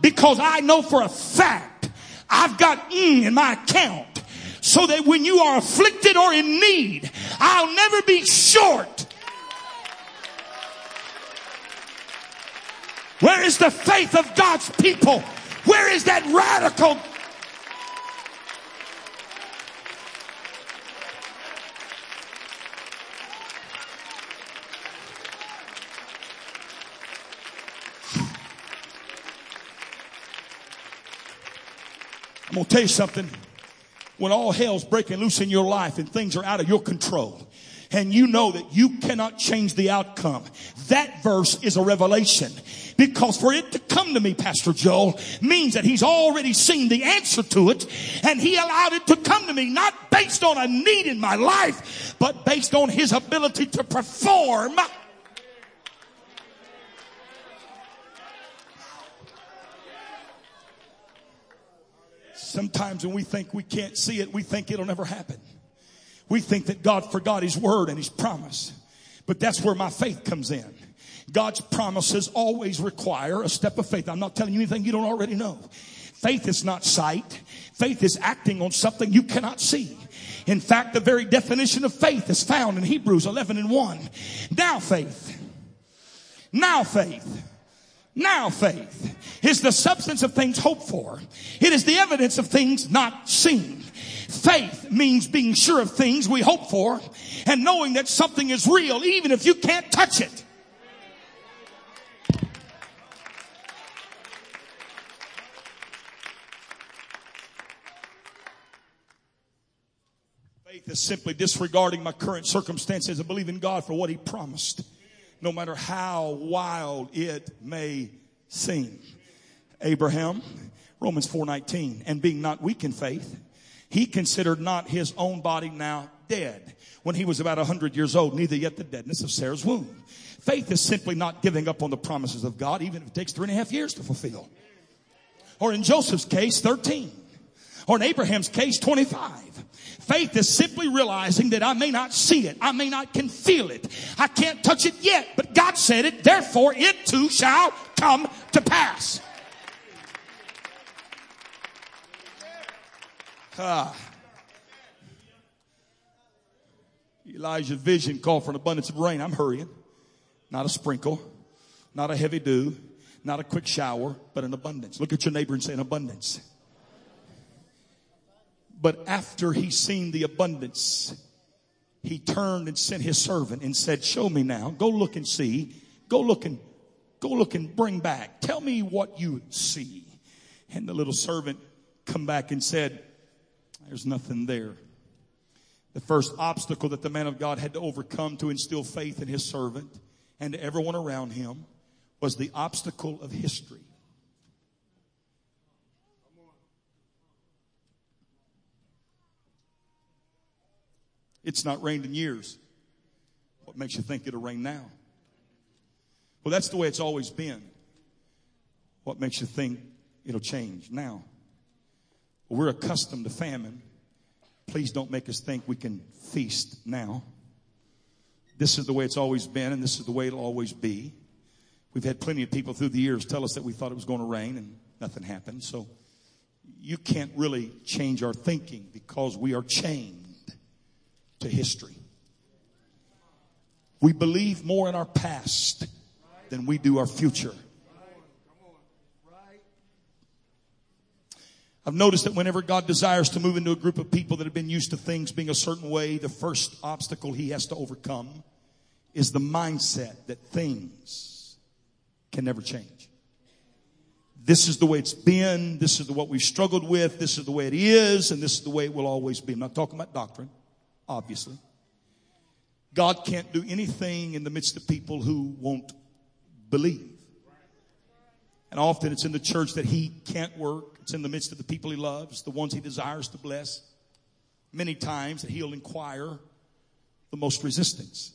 because I know for a fact I've got mm in my account so that when you are afflicted or in need, I'll never be short. Where is the faith of God's people? Where is that radical I'm going to tell you something. When all hell's breaking loose in your life and things are out of your control, and you know that you cannot change the outcome. That verse is a revelation. Because for it to come to me, Pastor Joel, means that he's already seen the answer to it and he allowed it to come to me, not based on a need in my life, but based on his ability to perform Sometimes when we think we can't see it, we think it'll never happen. We think that God forgot his word and his promise. But that's where my faith comes in. God's promises always require a step of faith. I'm not telling you anything you don't already know. Faith is not sight. Faith is acting on something you cannot see. In fact, the very definition of faith is found in Hebrews 11 and 1. Now faith. Now faith now faith is the substance of things hoped for. It is the evidence of things not seen. Faith means being sure of things we hope for and knowing that something is real even if you can't touch it. Faith is simply disregarding my current circumstances and believing God for what He promised no matter how wild it may seem. Abraham, Romans 4:19, and being not weak in faith, he considered not his own body now dead when he was about 100 years old, neither yet the deadness of Sarah's womb. Faith is simply not giving up on the promises of God, even if it takes three and a half years to fulfill. Or in Joseph's case, 13. Or in Abraham's case, 25. Faith is simply realizing that I may not see it. I may not can feel it. I can't touch it yet, but God said it. Therefore it too shall come to pass. Ah. Elijah's vision called for an abundance of rain. I'm hurrying. Not a sprinkle. Not a heavy dew Not a quick shower, but an abundance. Look at your neighbor and say an abundance. But after he seen the abundance, he turned and sent his servant and said, show me now. Go look and see. Go look and, go look and bring back. Tell me what you see. And the little servant come back and said, there's nothing there. The first obstacle that the man of God had to overcome to instill faith in his servant and to everyone around him was the obstacle of history. It's not rained in years. What makes you think it'll rain now? Well, that's the way it's always been. What makes you think it'll change now? Well, we're accustomed to famine. Please don't make us think we can feast now. This is the way it's always been, and this is the way it'll always be. We've had plenty of people through the years tell us that we thought it was going to rain and nothing happened. So you can't really change our thinking because we are chained to history. We believe more in our past than we do our future. I've noticed that whenever God desires to move into a group of people that have been used to things being a certain way, the first obstacle he has to overcome is the mindset that things can never change. This is the way it's been. This is the, what we've struggled with. This is the way it is. And this is the way it will always be. I'm not talking about doctrine obviously. God can't do anything in the midst of people who won't believe. And often it's in the church that he can't work. It's in the midst of the people he loves, the ones he desires to bless. Many times that he'll inquire the most resistance.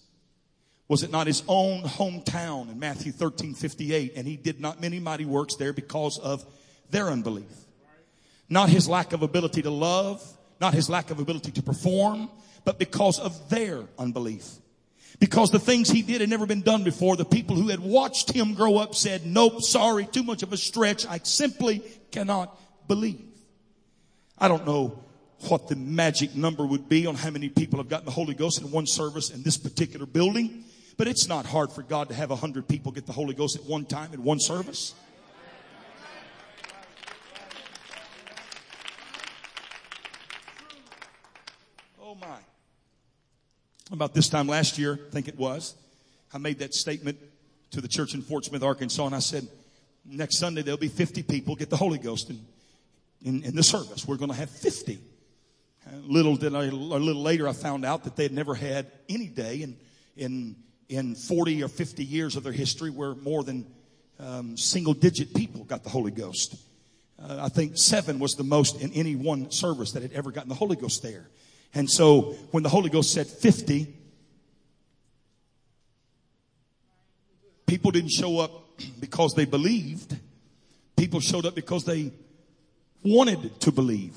Was it not his own hometown in Matthew 13, 58? And he did not many mighty works there because of their unbelief. Not his lack of ability to love, not his lack of ability to perform, but because of their unbelief. Because the things he did had never been done before. The people who had watched him grow up said, nope, sorry, too much of a stretch. I simply cannot believe. I don't know what the magic number would be on how many people have gotten the Holy Ghost in one service in this particular building, but it's not hard for God to have a hundred people get the Holy Ghost at one time in one service. About this time last year, I think it was, I made that statement to the church in Fort Smith, Arkansas, and I said, next Sunday there'll be 50 people get the Holy Ghost in, in, in the service. We're going to have 50. A little, did I, a little later, I found out that they had never had any day in, in, in 40 or 50 years of their history where more than um, single digit people got the Holy Ghost. Uh, I think seven was the most in any one service that had ever gotten the Holy Ghost there. And so when the Holy Ghost said 50, people didn't show up because they believed. People showed up because they wanted to believe.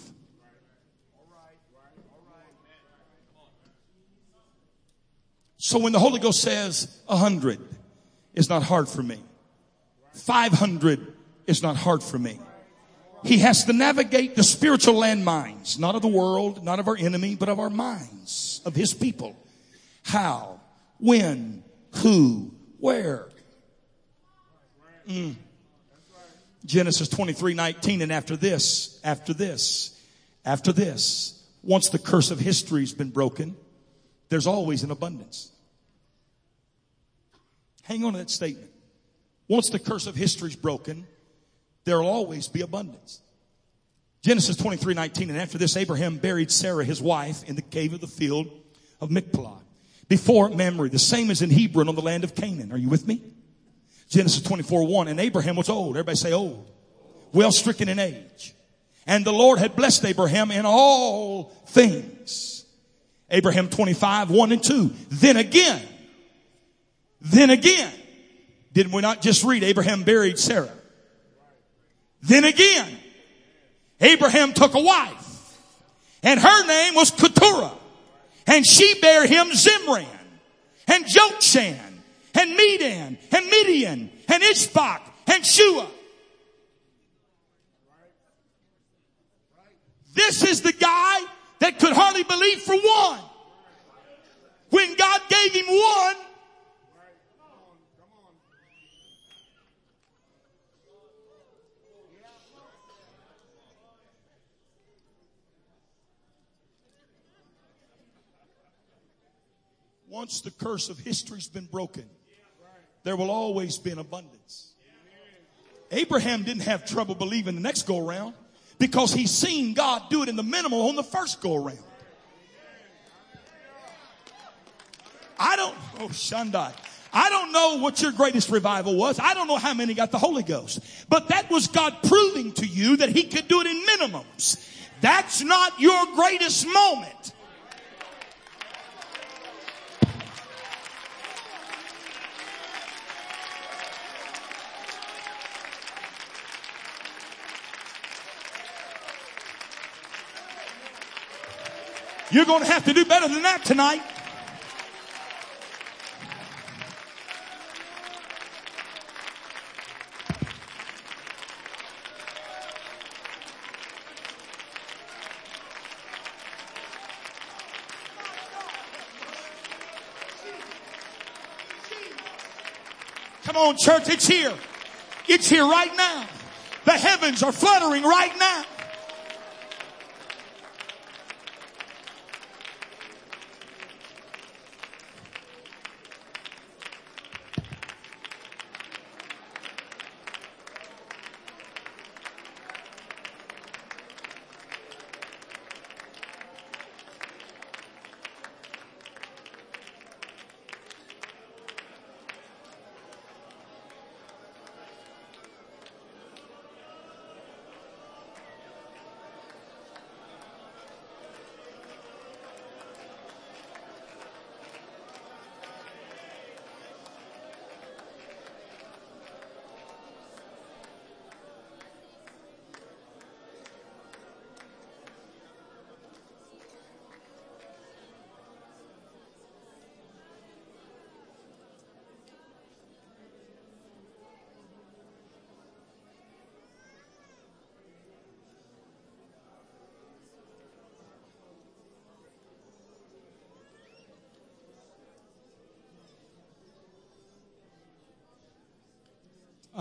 So when the Holy Ghost says a hundred, it's not hard for me. 500 is not hard for me. He has to navigate the spiritual landmines, not of the world, not of our enemy, but of our minds, of his people. How, when, who, where. Mm. Genesis 23, 19, and after this, after this, after this, once the curse of history's been broken, there's always an abundance. Hang on to that statement. Once the curse of history's broken, there'll always be abundance. Genesis 23, 19, and after this, Abraham buried Sarah, his wife, in the cave of the field of Machpelah, before Mamre, the same as in Hebron on the land of Canaan. Are you with me? Genesis 24, 1, and Abraham was old. Everybody say old. Well stricken in age. And the Lord had blessed Abraham in all things. Abraham 25, 1 and 2. Then again, then again, didn't we not just read Abraham buried Sarah? Then again, Abraham took a wife and her name was Keturah and she bare him Zimran and Jokshan and Medan and Midian and Ishbak and Shuah. This is the guy that could hardly believe for one. When God gave him one, once the curse of history's been broken, there will always be an abundance. Abraham didn't have trouble believing the next go around because he's seen God do it in the minimal on the first go around. I don't, oh, Shandai. I don't know what your greatest revival was. I don't know how many got the Holy Ghost. But that was God proving to you that He could do it in minimums. That's not your greatest moment. You're going to have to do better than that tonight. Come on, church, it's here. It's here right now. The heavens are fluttering right now.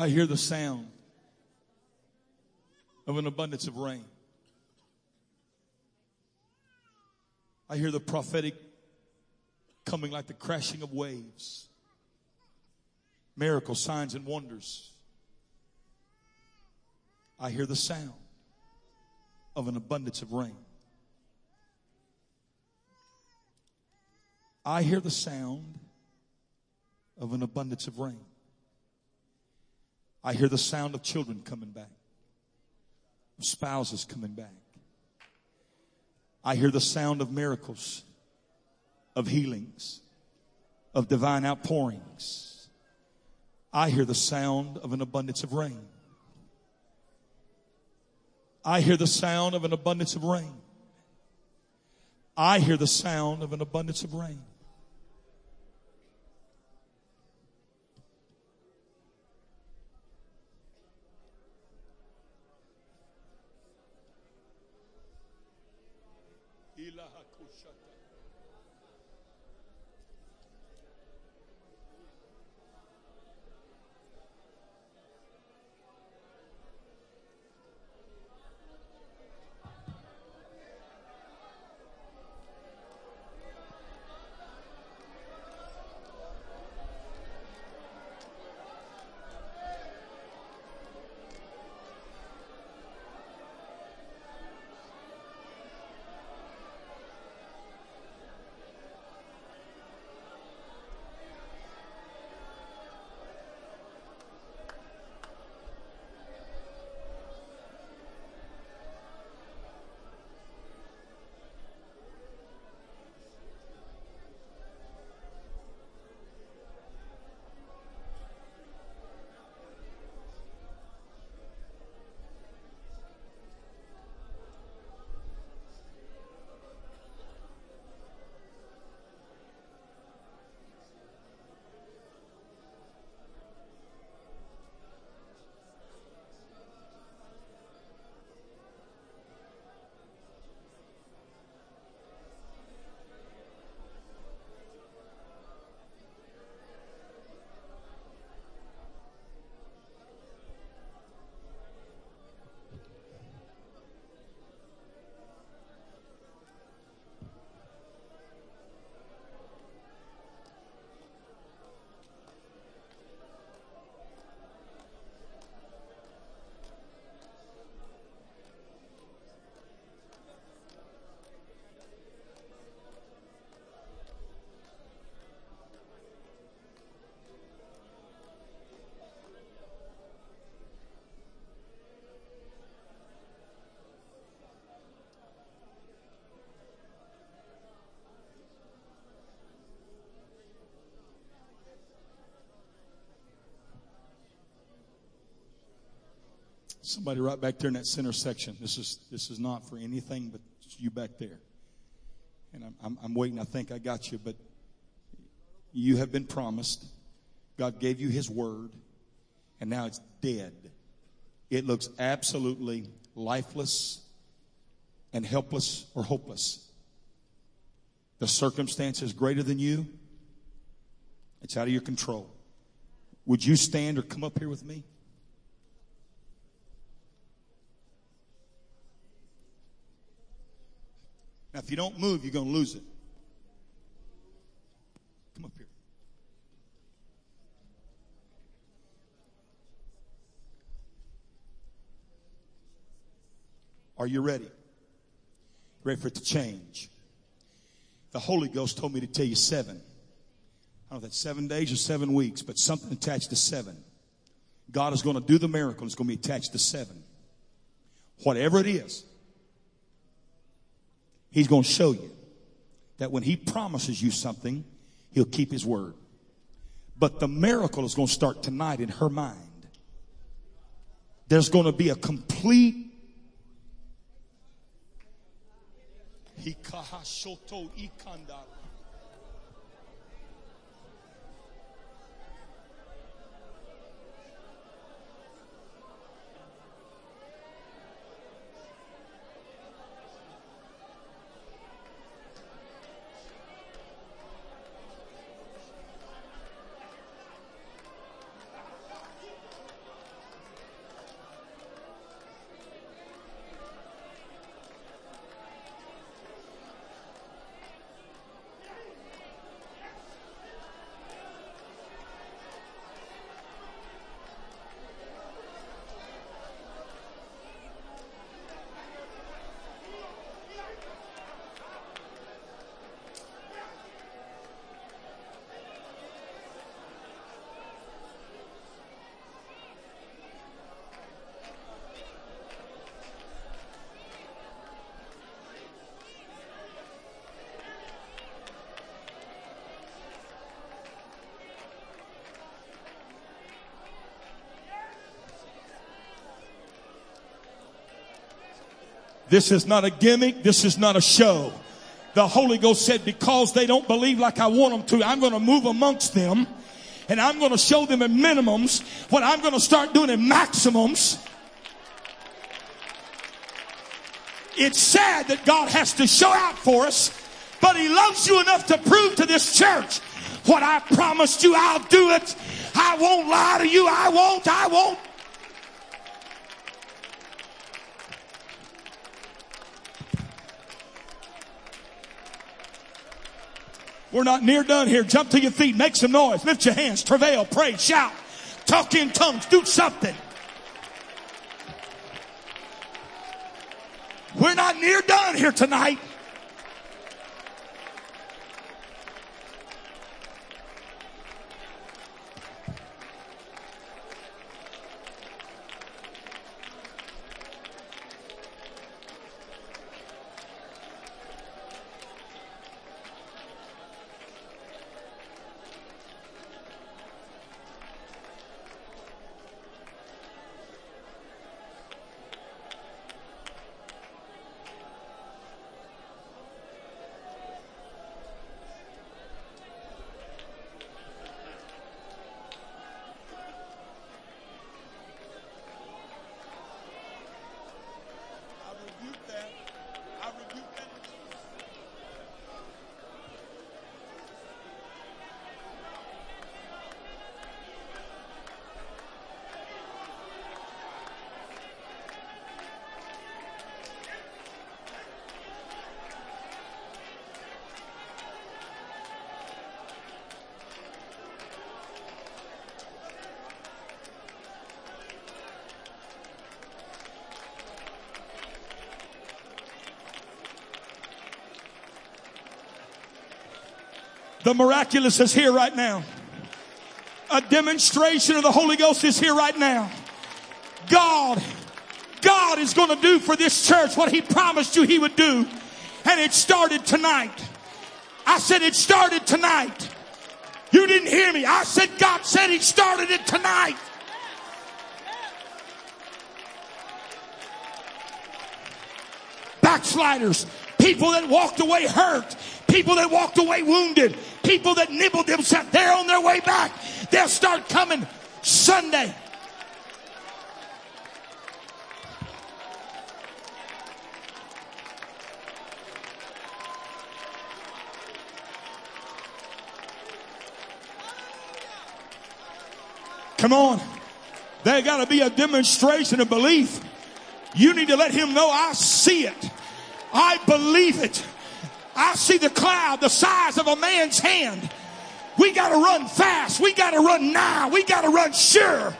I hear the sound of an abundance of rain. I hear the prophetic coming like the crashing of waves. Miracles, signs, and wonders. I hear the sound of an abundance of rain. I hear the sound of an abundance of rain. I hear the sound of children coming back, spouses coming back. I hear the sound of miracles, of healings, of divine outpourings. I hear the sound of an abundance of rain. I hear the sound of an abundance of rain. I hear the sound of an abundance of rain. Kushata. Somebody right back there in that center section. This is this is not for anything but you back there. And I'm, I'm, I'm waiting. I think I got you, but you have been promised. God gave you His word, and now it's dead. It looks absolutely lifeless and helpless or hopeless. The circumstance is greater than you. It's out of your control. Would you stand or come up here with me? Now, if you don't move, you're going to lose it. Come up here. Are you ready? Ready for it to change? The Holy Ghost told me to tell you seven. I don't know if that's seven days or seven weeks, but something attached to seven. God is going to do the miracle. It's going to be attached to seven. Whatever it is, He's going to show you that when He promises you something, He'll keep His word. But the miracle is going to start tonight in her mind. There's going to be a complete. This is not a gimmick. This is not a show. The Holy Ghost said, because they don't believe like I want them to, I'm going to move amongst them and I'm going to show them in minimums what I'm going to start doing in maximums. It's sad that God has to show out for us, but He loves you enough to prove to this church what I promised you, I'll do it. I won't lie to you. I won't. I won't. We're not near done here. Jump to your feet, make some noise, lift your hands, travail, pray, shout, talk in tongues, do something. We're not near done here tonight. The miraculous is here right now. A demonstration of the Holy Ghost is here right now. God, God is going to do for this church what He promised you He would do. And it started tonight. I said it started tonight. You didn't hear me. I said God said He started it tonight. backsliders, people that walked away hurt, people that walked away wounded, people that nibbled themselves, they're on their way back. They'll start coming Sunday. Come on. There got to be a demonstration of belief. You need to let him know I see it. I believe it. I see the cloud the size of a man's hand. We got to run fast. We got to run now. We got to run sure.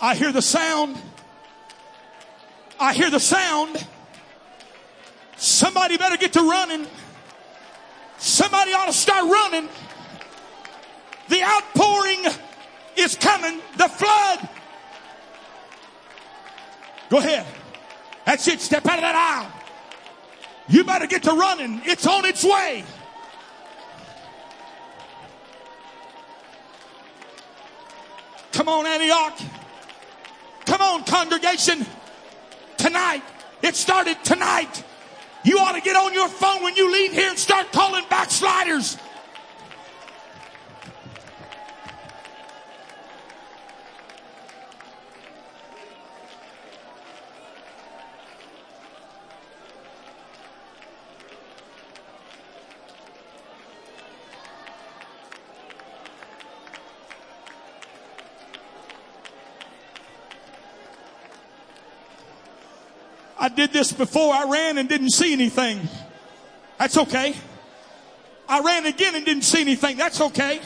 I hear the sound. I hear the sound. Somebody better get to running. Somebody ought to start running. The outpouring is coming. The flood. Go ahead. That's it. Step out of that aisle. You better get to running. It's on its way. Come on, Antioch. On, congregation. Tonight. It started tonight. You ought to get on your phone when you leave here and start calling backsliders. Did this before. I ran and didn't see anything. That's okay. I ran again and didn't see anything. That's okay.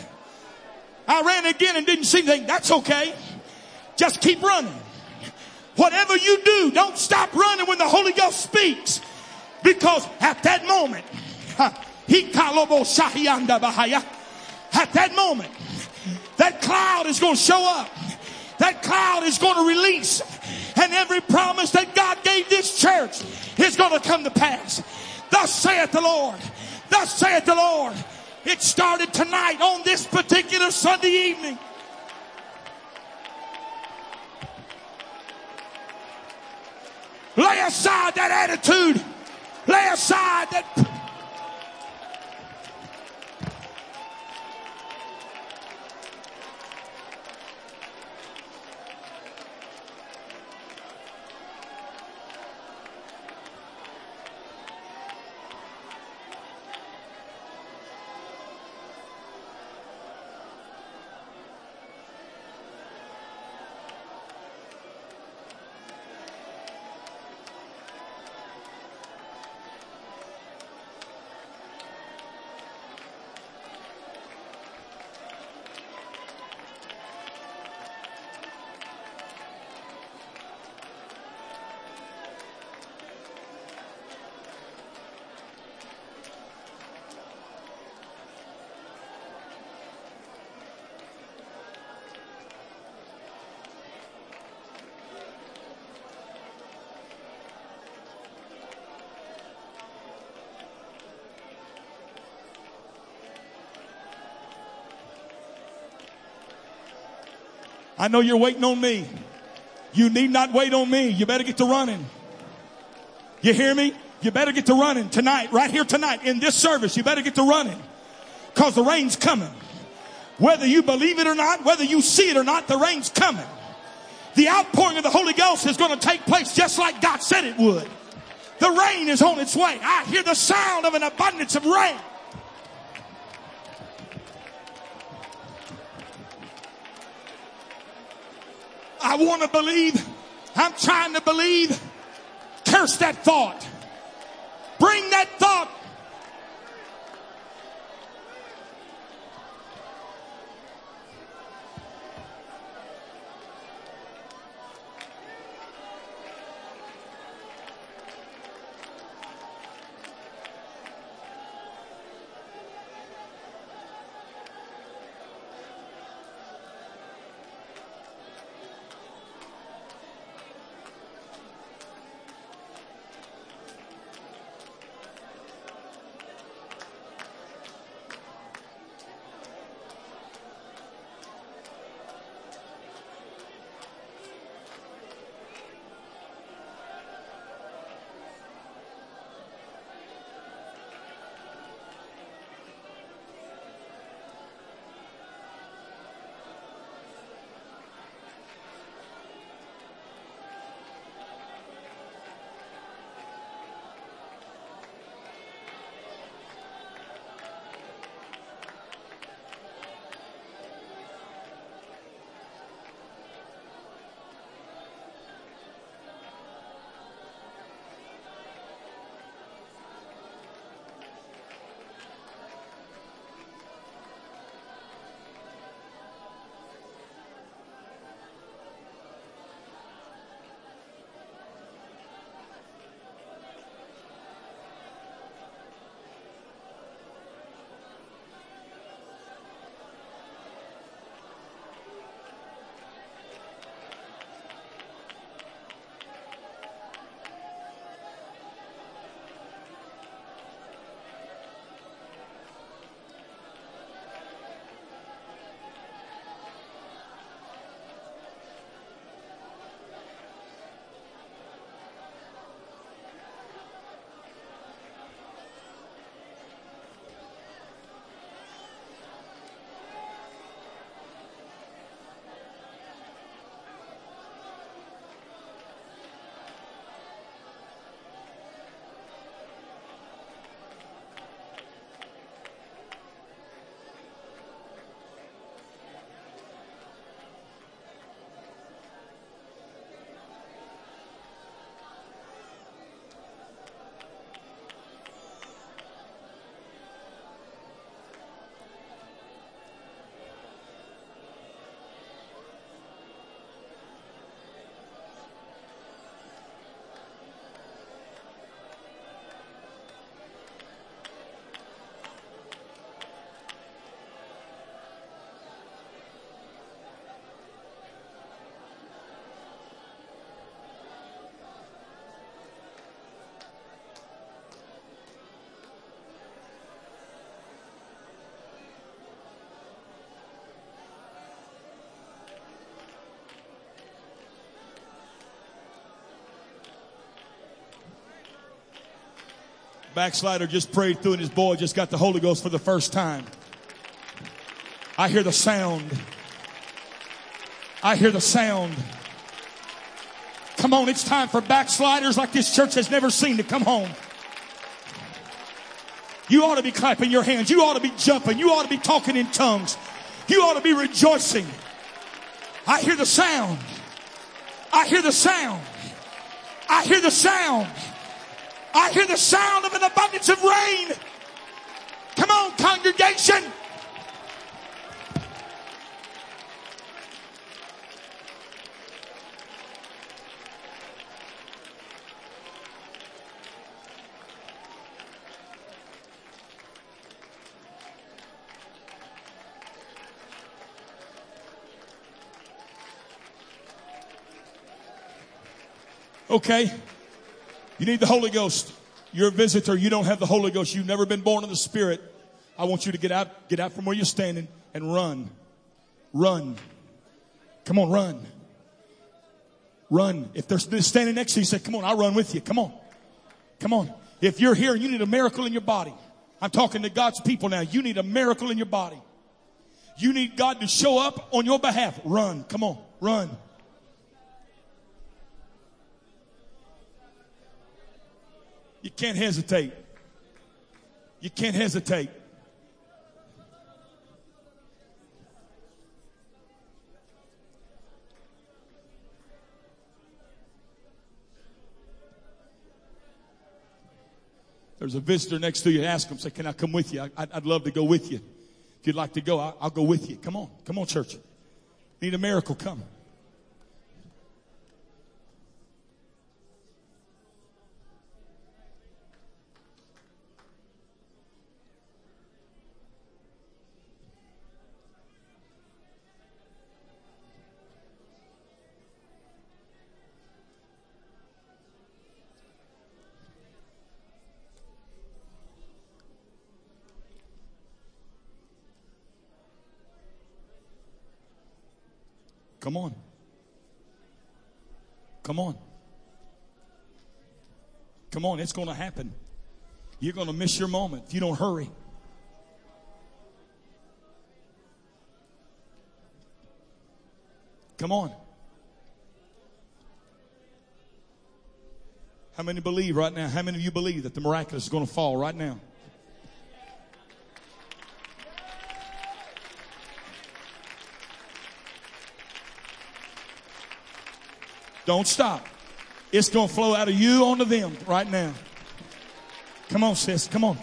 I ran again and didn't see anything. That's okay. Just keep running. Whatever you do, don't stop running when the Holy Ghost speaks. Because at that moment, at that moment, that cloud is going to show up. That cloud is going to release and every promise that God gave this church is going to come to pass. Thus saith the Lord. Thus saith the Lord. It started tonight on this particular Sunday evening. Lay aside that attitude. Lay aside that I know you're waiting on me. You need not wait on me. You better get to running. You hear me? You better get to running tonight, right here tonight in this service. You better get to running because the rain's coming. Whether you believe it or not, whether you see it or not, the rain's coming. The outpouring of the Holy Ghost is going to take place just like God said it would. The rain is on its way. I hear the sound of an abundance of rain. I want to believe. I'm trying to believe. Curse that thought. Bring that Backslider just prayed through and his boy just got the Holy Ghost for the first time. I hear the sound. I hear the sound. Come on, it's time for backsliders like this church has never seen to come home. You ought to be clapping your hands. You ought to be jumping. You ought to be talking in tongues. You ought to be rejoicing. I hear the sound. I hear the sound. I hear the sound. I hear the sound of an abundance of rain. Come on, congregation. Okay. You need the Holy Ghost. You're a visitor. You don't have the Holy Ghost. You've never been born of the Spirit. I want you to get out, get out from where you're standing and run. Run. Come on, run. Run. If they're standing next to you, say, come on, I'll run with you. Come on. Come on. If you're here and you need a miracle in your body, I'm talking to God's people now. You need a miracle in your body. You need God to show up on your behalf. Run. Come on. Run. You can't hesitate. You can't hesitate. There's a visitor next to you. Ask them, say, Can I come with you? I, would love to go with you. If you'd like to go, I'll, I'll go with you. Come on. Come on, church. Need a miracle? Come. Come on. Come on. Come on, it's going to happen. You're going to miss your moment if you don't hurry. Come on. How many believe right now? How many of you believe that the miraculous is going to fall right now? Don't stop. It's going to flow out of you onto them right now. Come on, sis. Come on.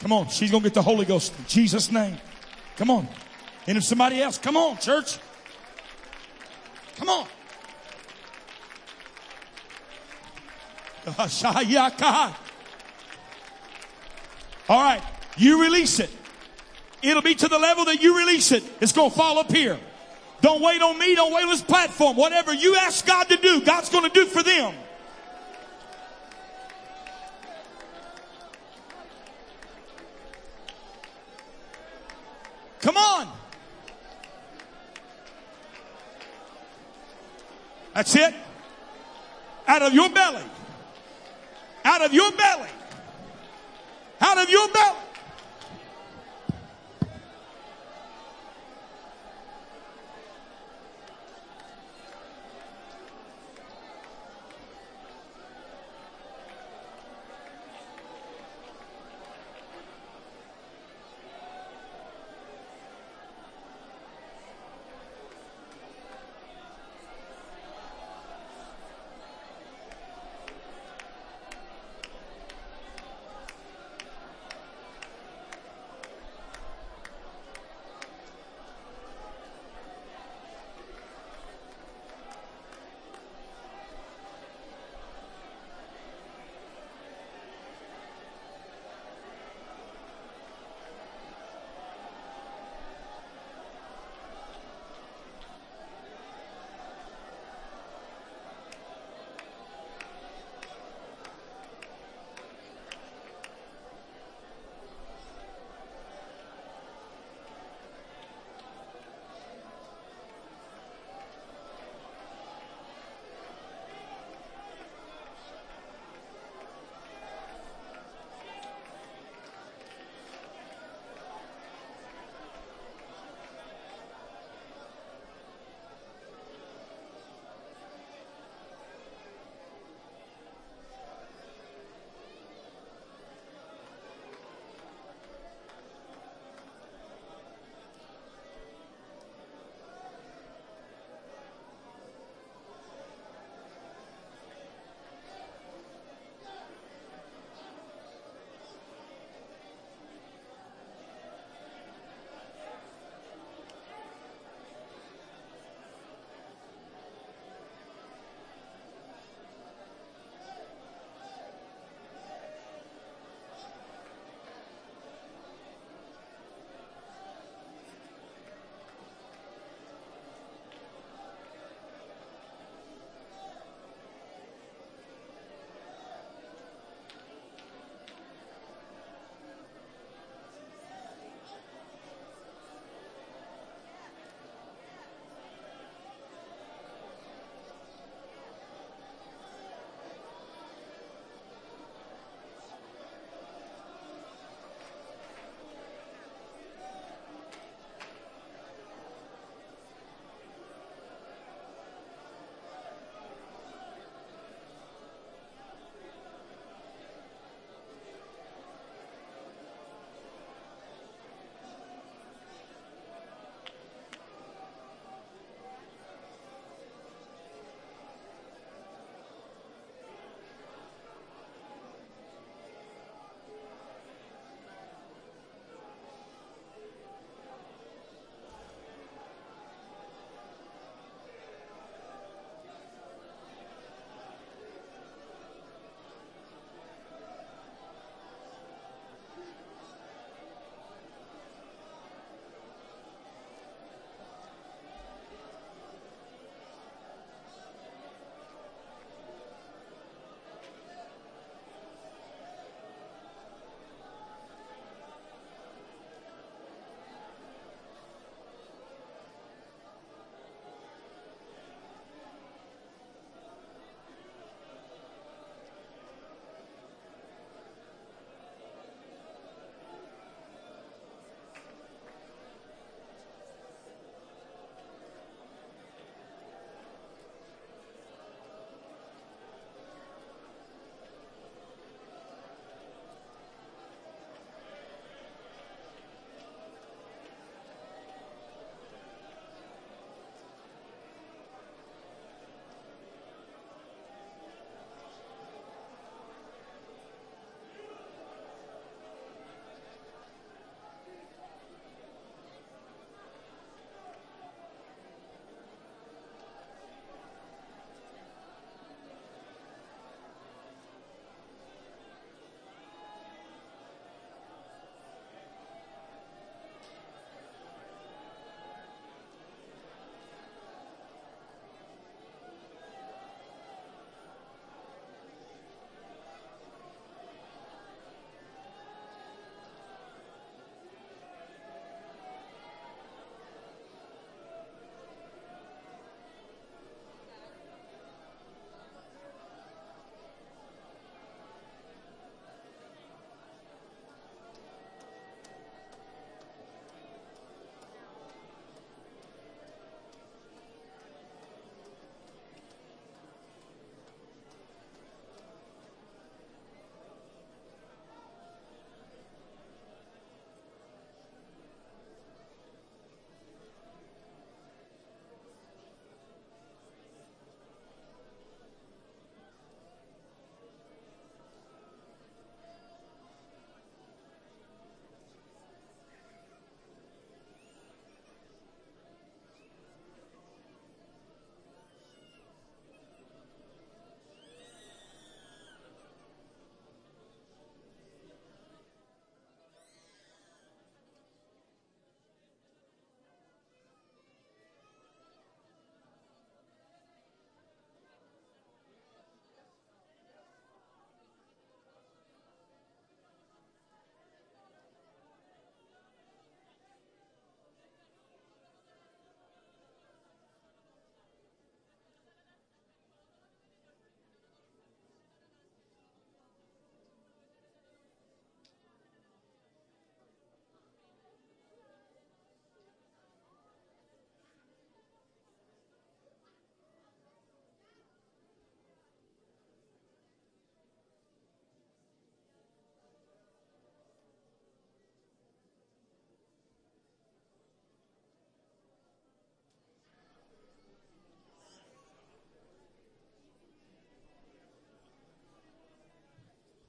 Come on. She's going to get the Holy Ghost in Jesus' name. Come on. And if somebody else, come on, church. Come on. All right. You release it. It'll be to the level that you release it. It's going to fall up here. Don't wait on me. Don't wait on this platform. Whatever you ask God to do, God's going to do for them. Come on. That's it. Out of your belly. Out of your belly. Out of your belly.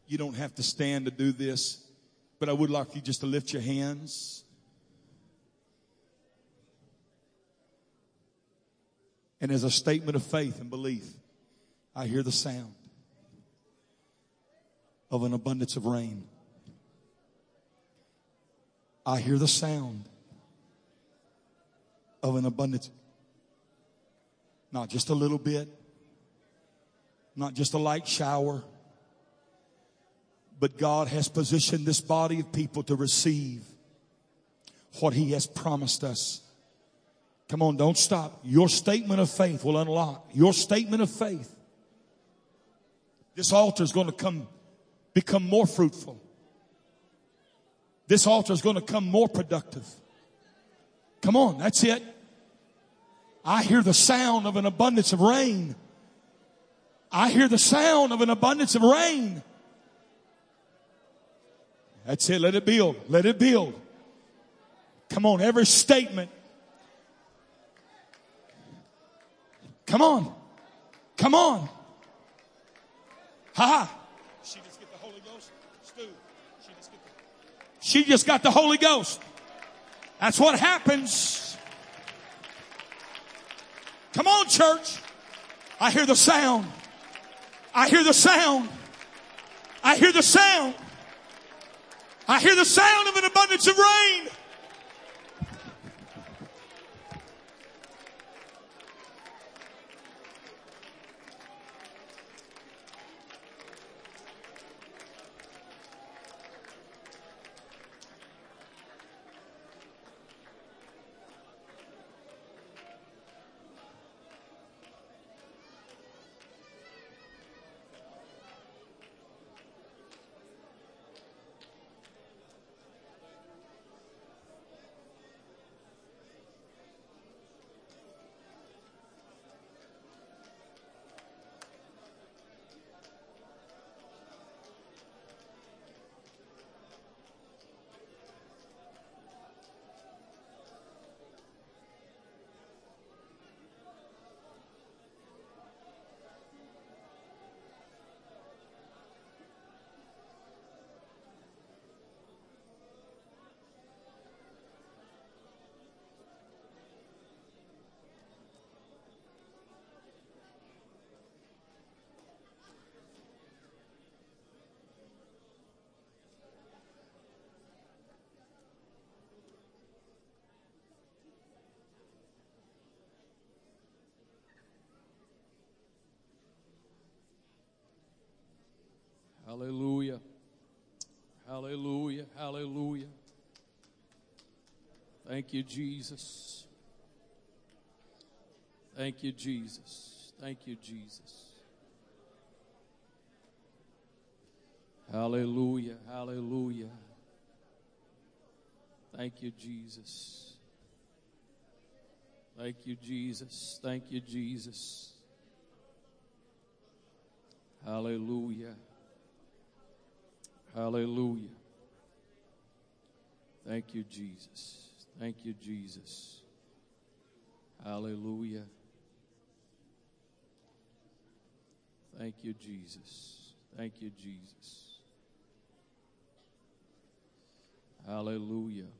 You don't have to stand to do this, but I would like you just to lift your hands. And as a statement of faith and belief, I hear the sound of an abundance of rain. I hear the sound of an abundance. Not just a little bit, not just a light shower, but God has positioned this body of people to receive what He has promised us. Come on, don't stop. Your statement of faith will unlock your statement of faith. This altar is going to come, become more fruitful. This altar is going to come more productive. Come on, that's it. I hear the sound of an abundance of rain. I hear the sound of an abundance of rain. That's it. Let it build. Let it build. Come on, every statement. Come on. Come on. Ha ha. She just get the Holy Ghost. Stu, she just get the, she just got the Holy Ghost. That's what happens. Come on, church. I hear the sound. I hear the sound. I hear the sound. I hear the sound of an abundance of rain. Hallelujah. Hallelujah. Hallelujah. Thank you, Jesus. Thank you, Jesus. Thank you, Jesus. Hallelujah. Hallelujah. Thank you, Jesus. Thank you, Jesus. Thank you, Jesus. Hallelujah. Hallelujah. Thank you, Jesus. Thank you, Jesus. Hallelujah. Thank you, Jesus. Thank you, Jesus. Hallelujah.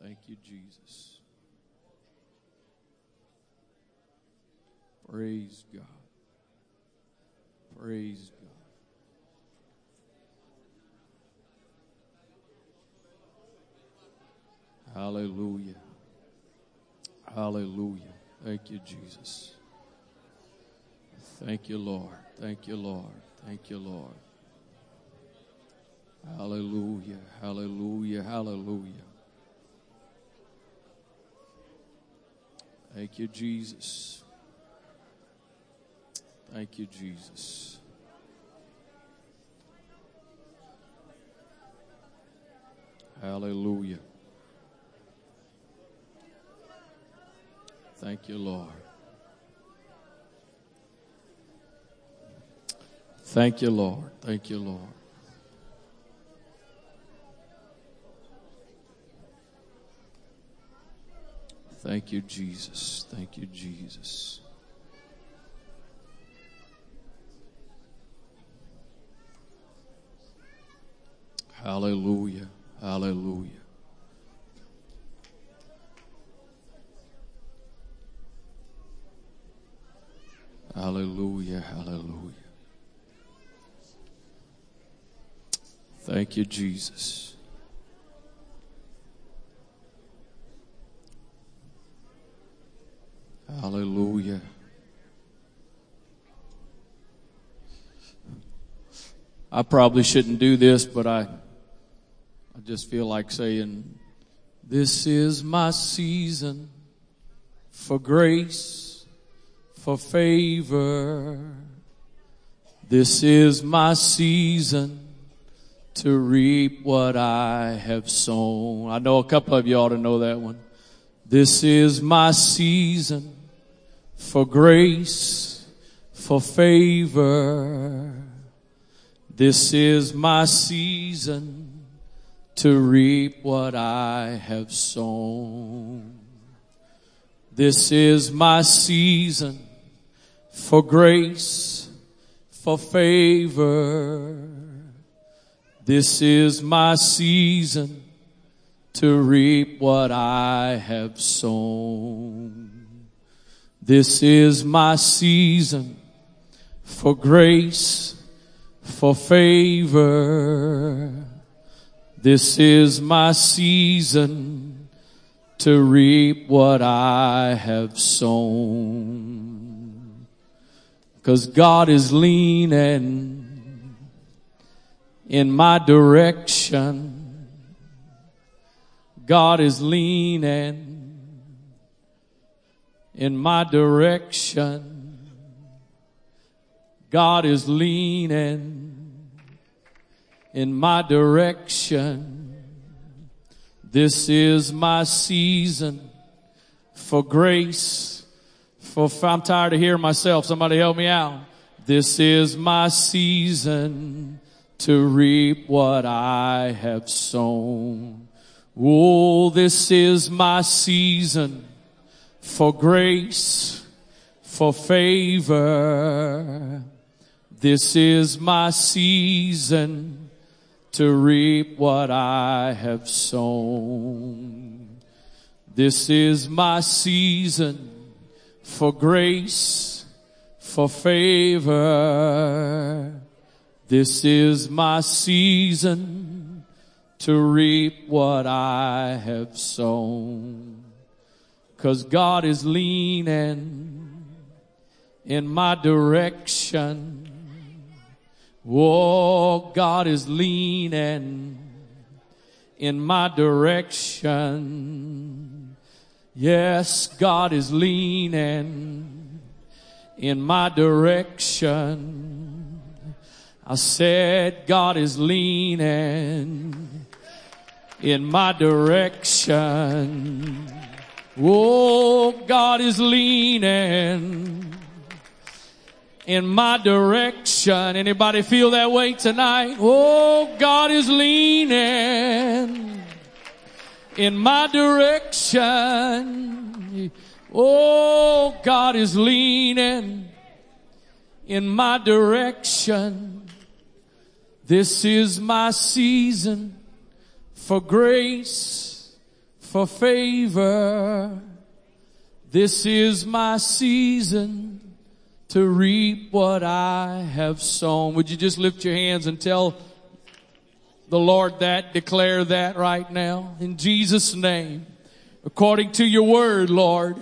Thank you, Jesus. Praise God. Praise God. Hallelujah. Hallelujah. Thank you, Jesus. Thank you, Lord. Thank you, Lord. Thank you, Lord. Hallelujah. Hallelujah. Hallelujah. Thank you, Jesus. Thank you, Jesus. Hallelujah. Thank you, Lord. Thank you, Lord. Thank you, Lord. Thank you, Jesus. Thank you, Jesus. Hallelujah. Hallelujah. Hallelujah. Hallelujah. Thank you, Jesus. Hallelujah. I probably shouldn't do this, but I, just feel like saying, this is my season for grace, for favor. This is my season to reap what I have sown. I know a couple of you ought to know that one. This is my season for grace, for favor. This is my season to reap what I have sown. This is my season for grace, for favor. This is my season to reap what I have sown. This is my season for grace, for favor. This is my season to reap what I have sown. Cause God is leaning in my direction. God is leaning in my direction. God is leaning in my direction. This is my season for grace. For I'm tired of hearing myself. Somebody help me out. This is my season to reap what I have sown. Oh, this is my season for grace, for favor. This is my season to reap what I have sown. This is my season for grace, for favor. This is my season to reap what I have sown. Cause God is leaning in my direction. Oh, God is leaning in my direction. Yes, God is leaning in my direction. I said, God is leaning in my direction. Oh, God is leaning in my direction. Anybody feel that way tonight? Oh, God is leaning in my direction. Oh, God is leaning in my direction. This is my season for grace, for favor. This is my season to reap what I have sown. Would you just lift your hands and tell the Lord that, declare that right now in Jesus name. According to your word, Lord.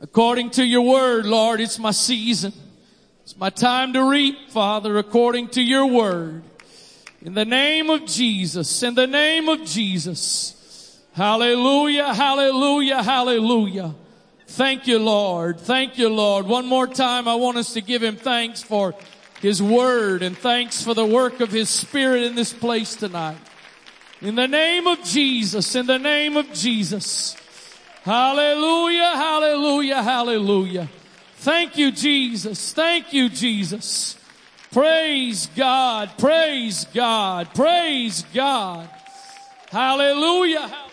According to your word, Lord, it's my season. It's my time to reap, Father, according to your word. In the name of Jesus, in the name of Jesus. Hallelujah, hallelujah, hallelujah. Thank you, Lord. Thank you, Lord. One more time, I want us to give him thanks for his word and thanks for the work of his spirit in this place tonight. In the name of Jesus, in the name of Jesus. Hallelujah, hallelujah, hallelujah. Thank you, Jesus. Thank you, Jesus. Praise God, praise God, praise God. Hallelujah.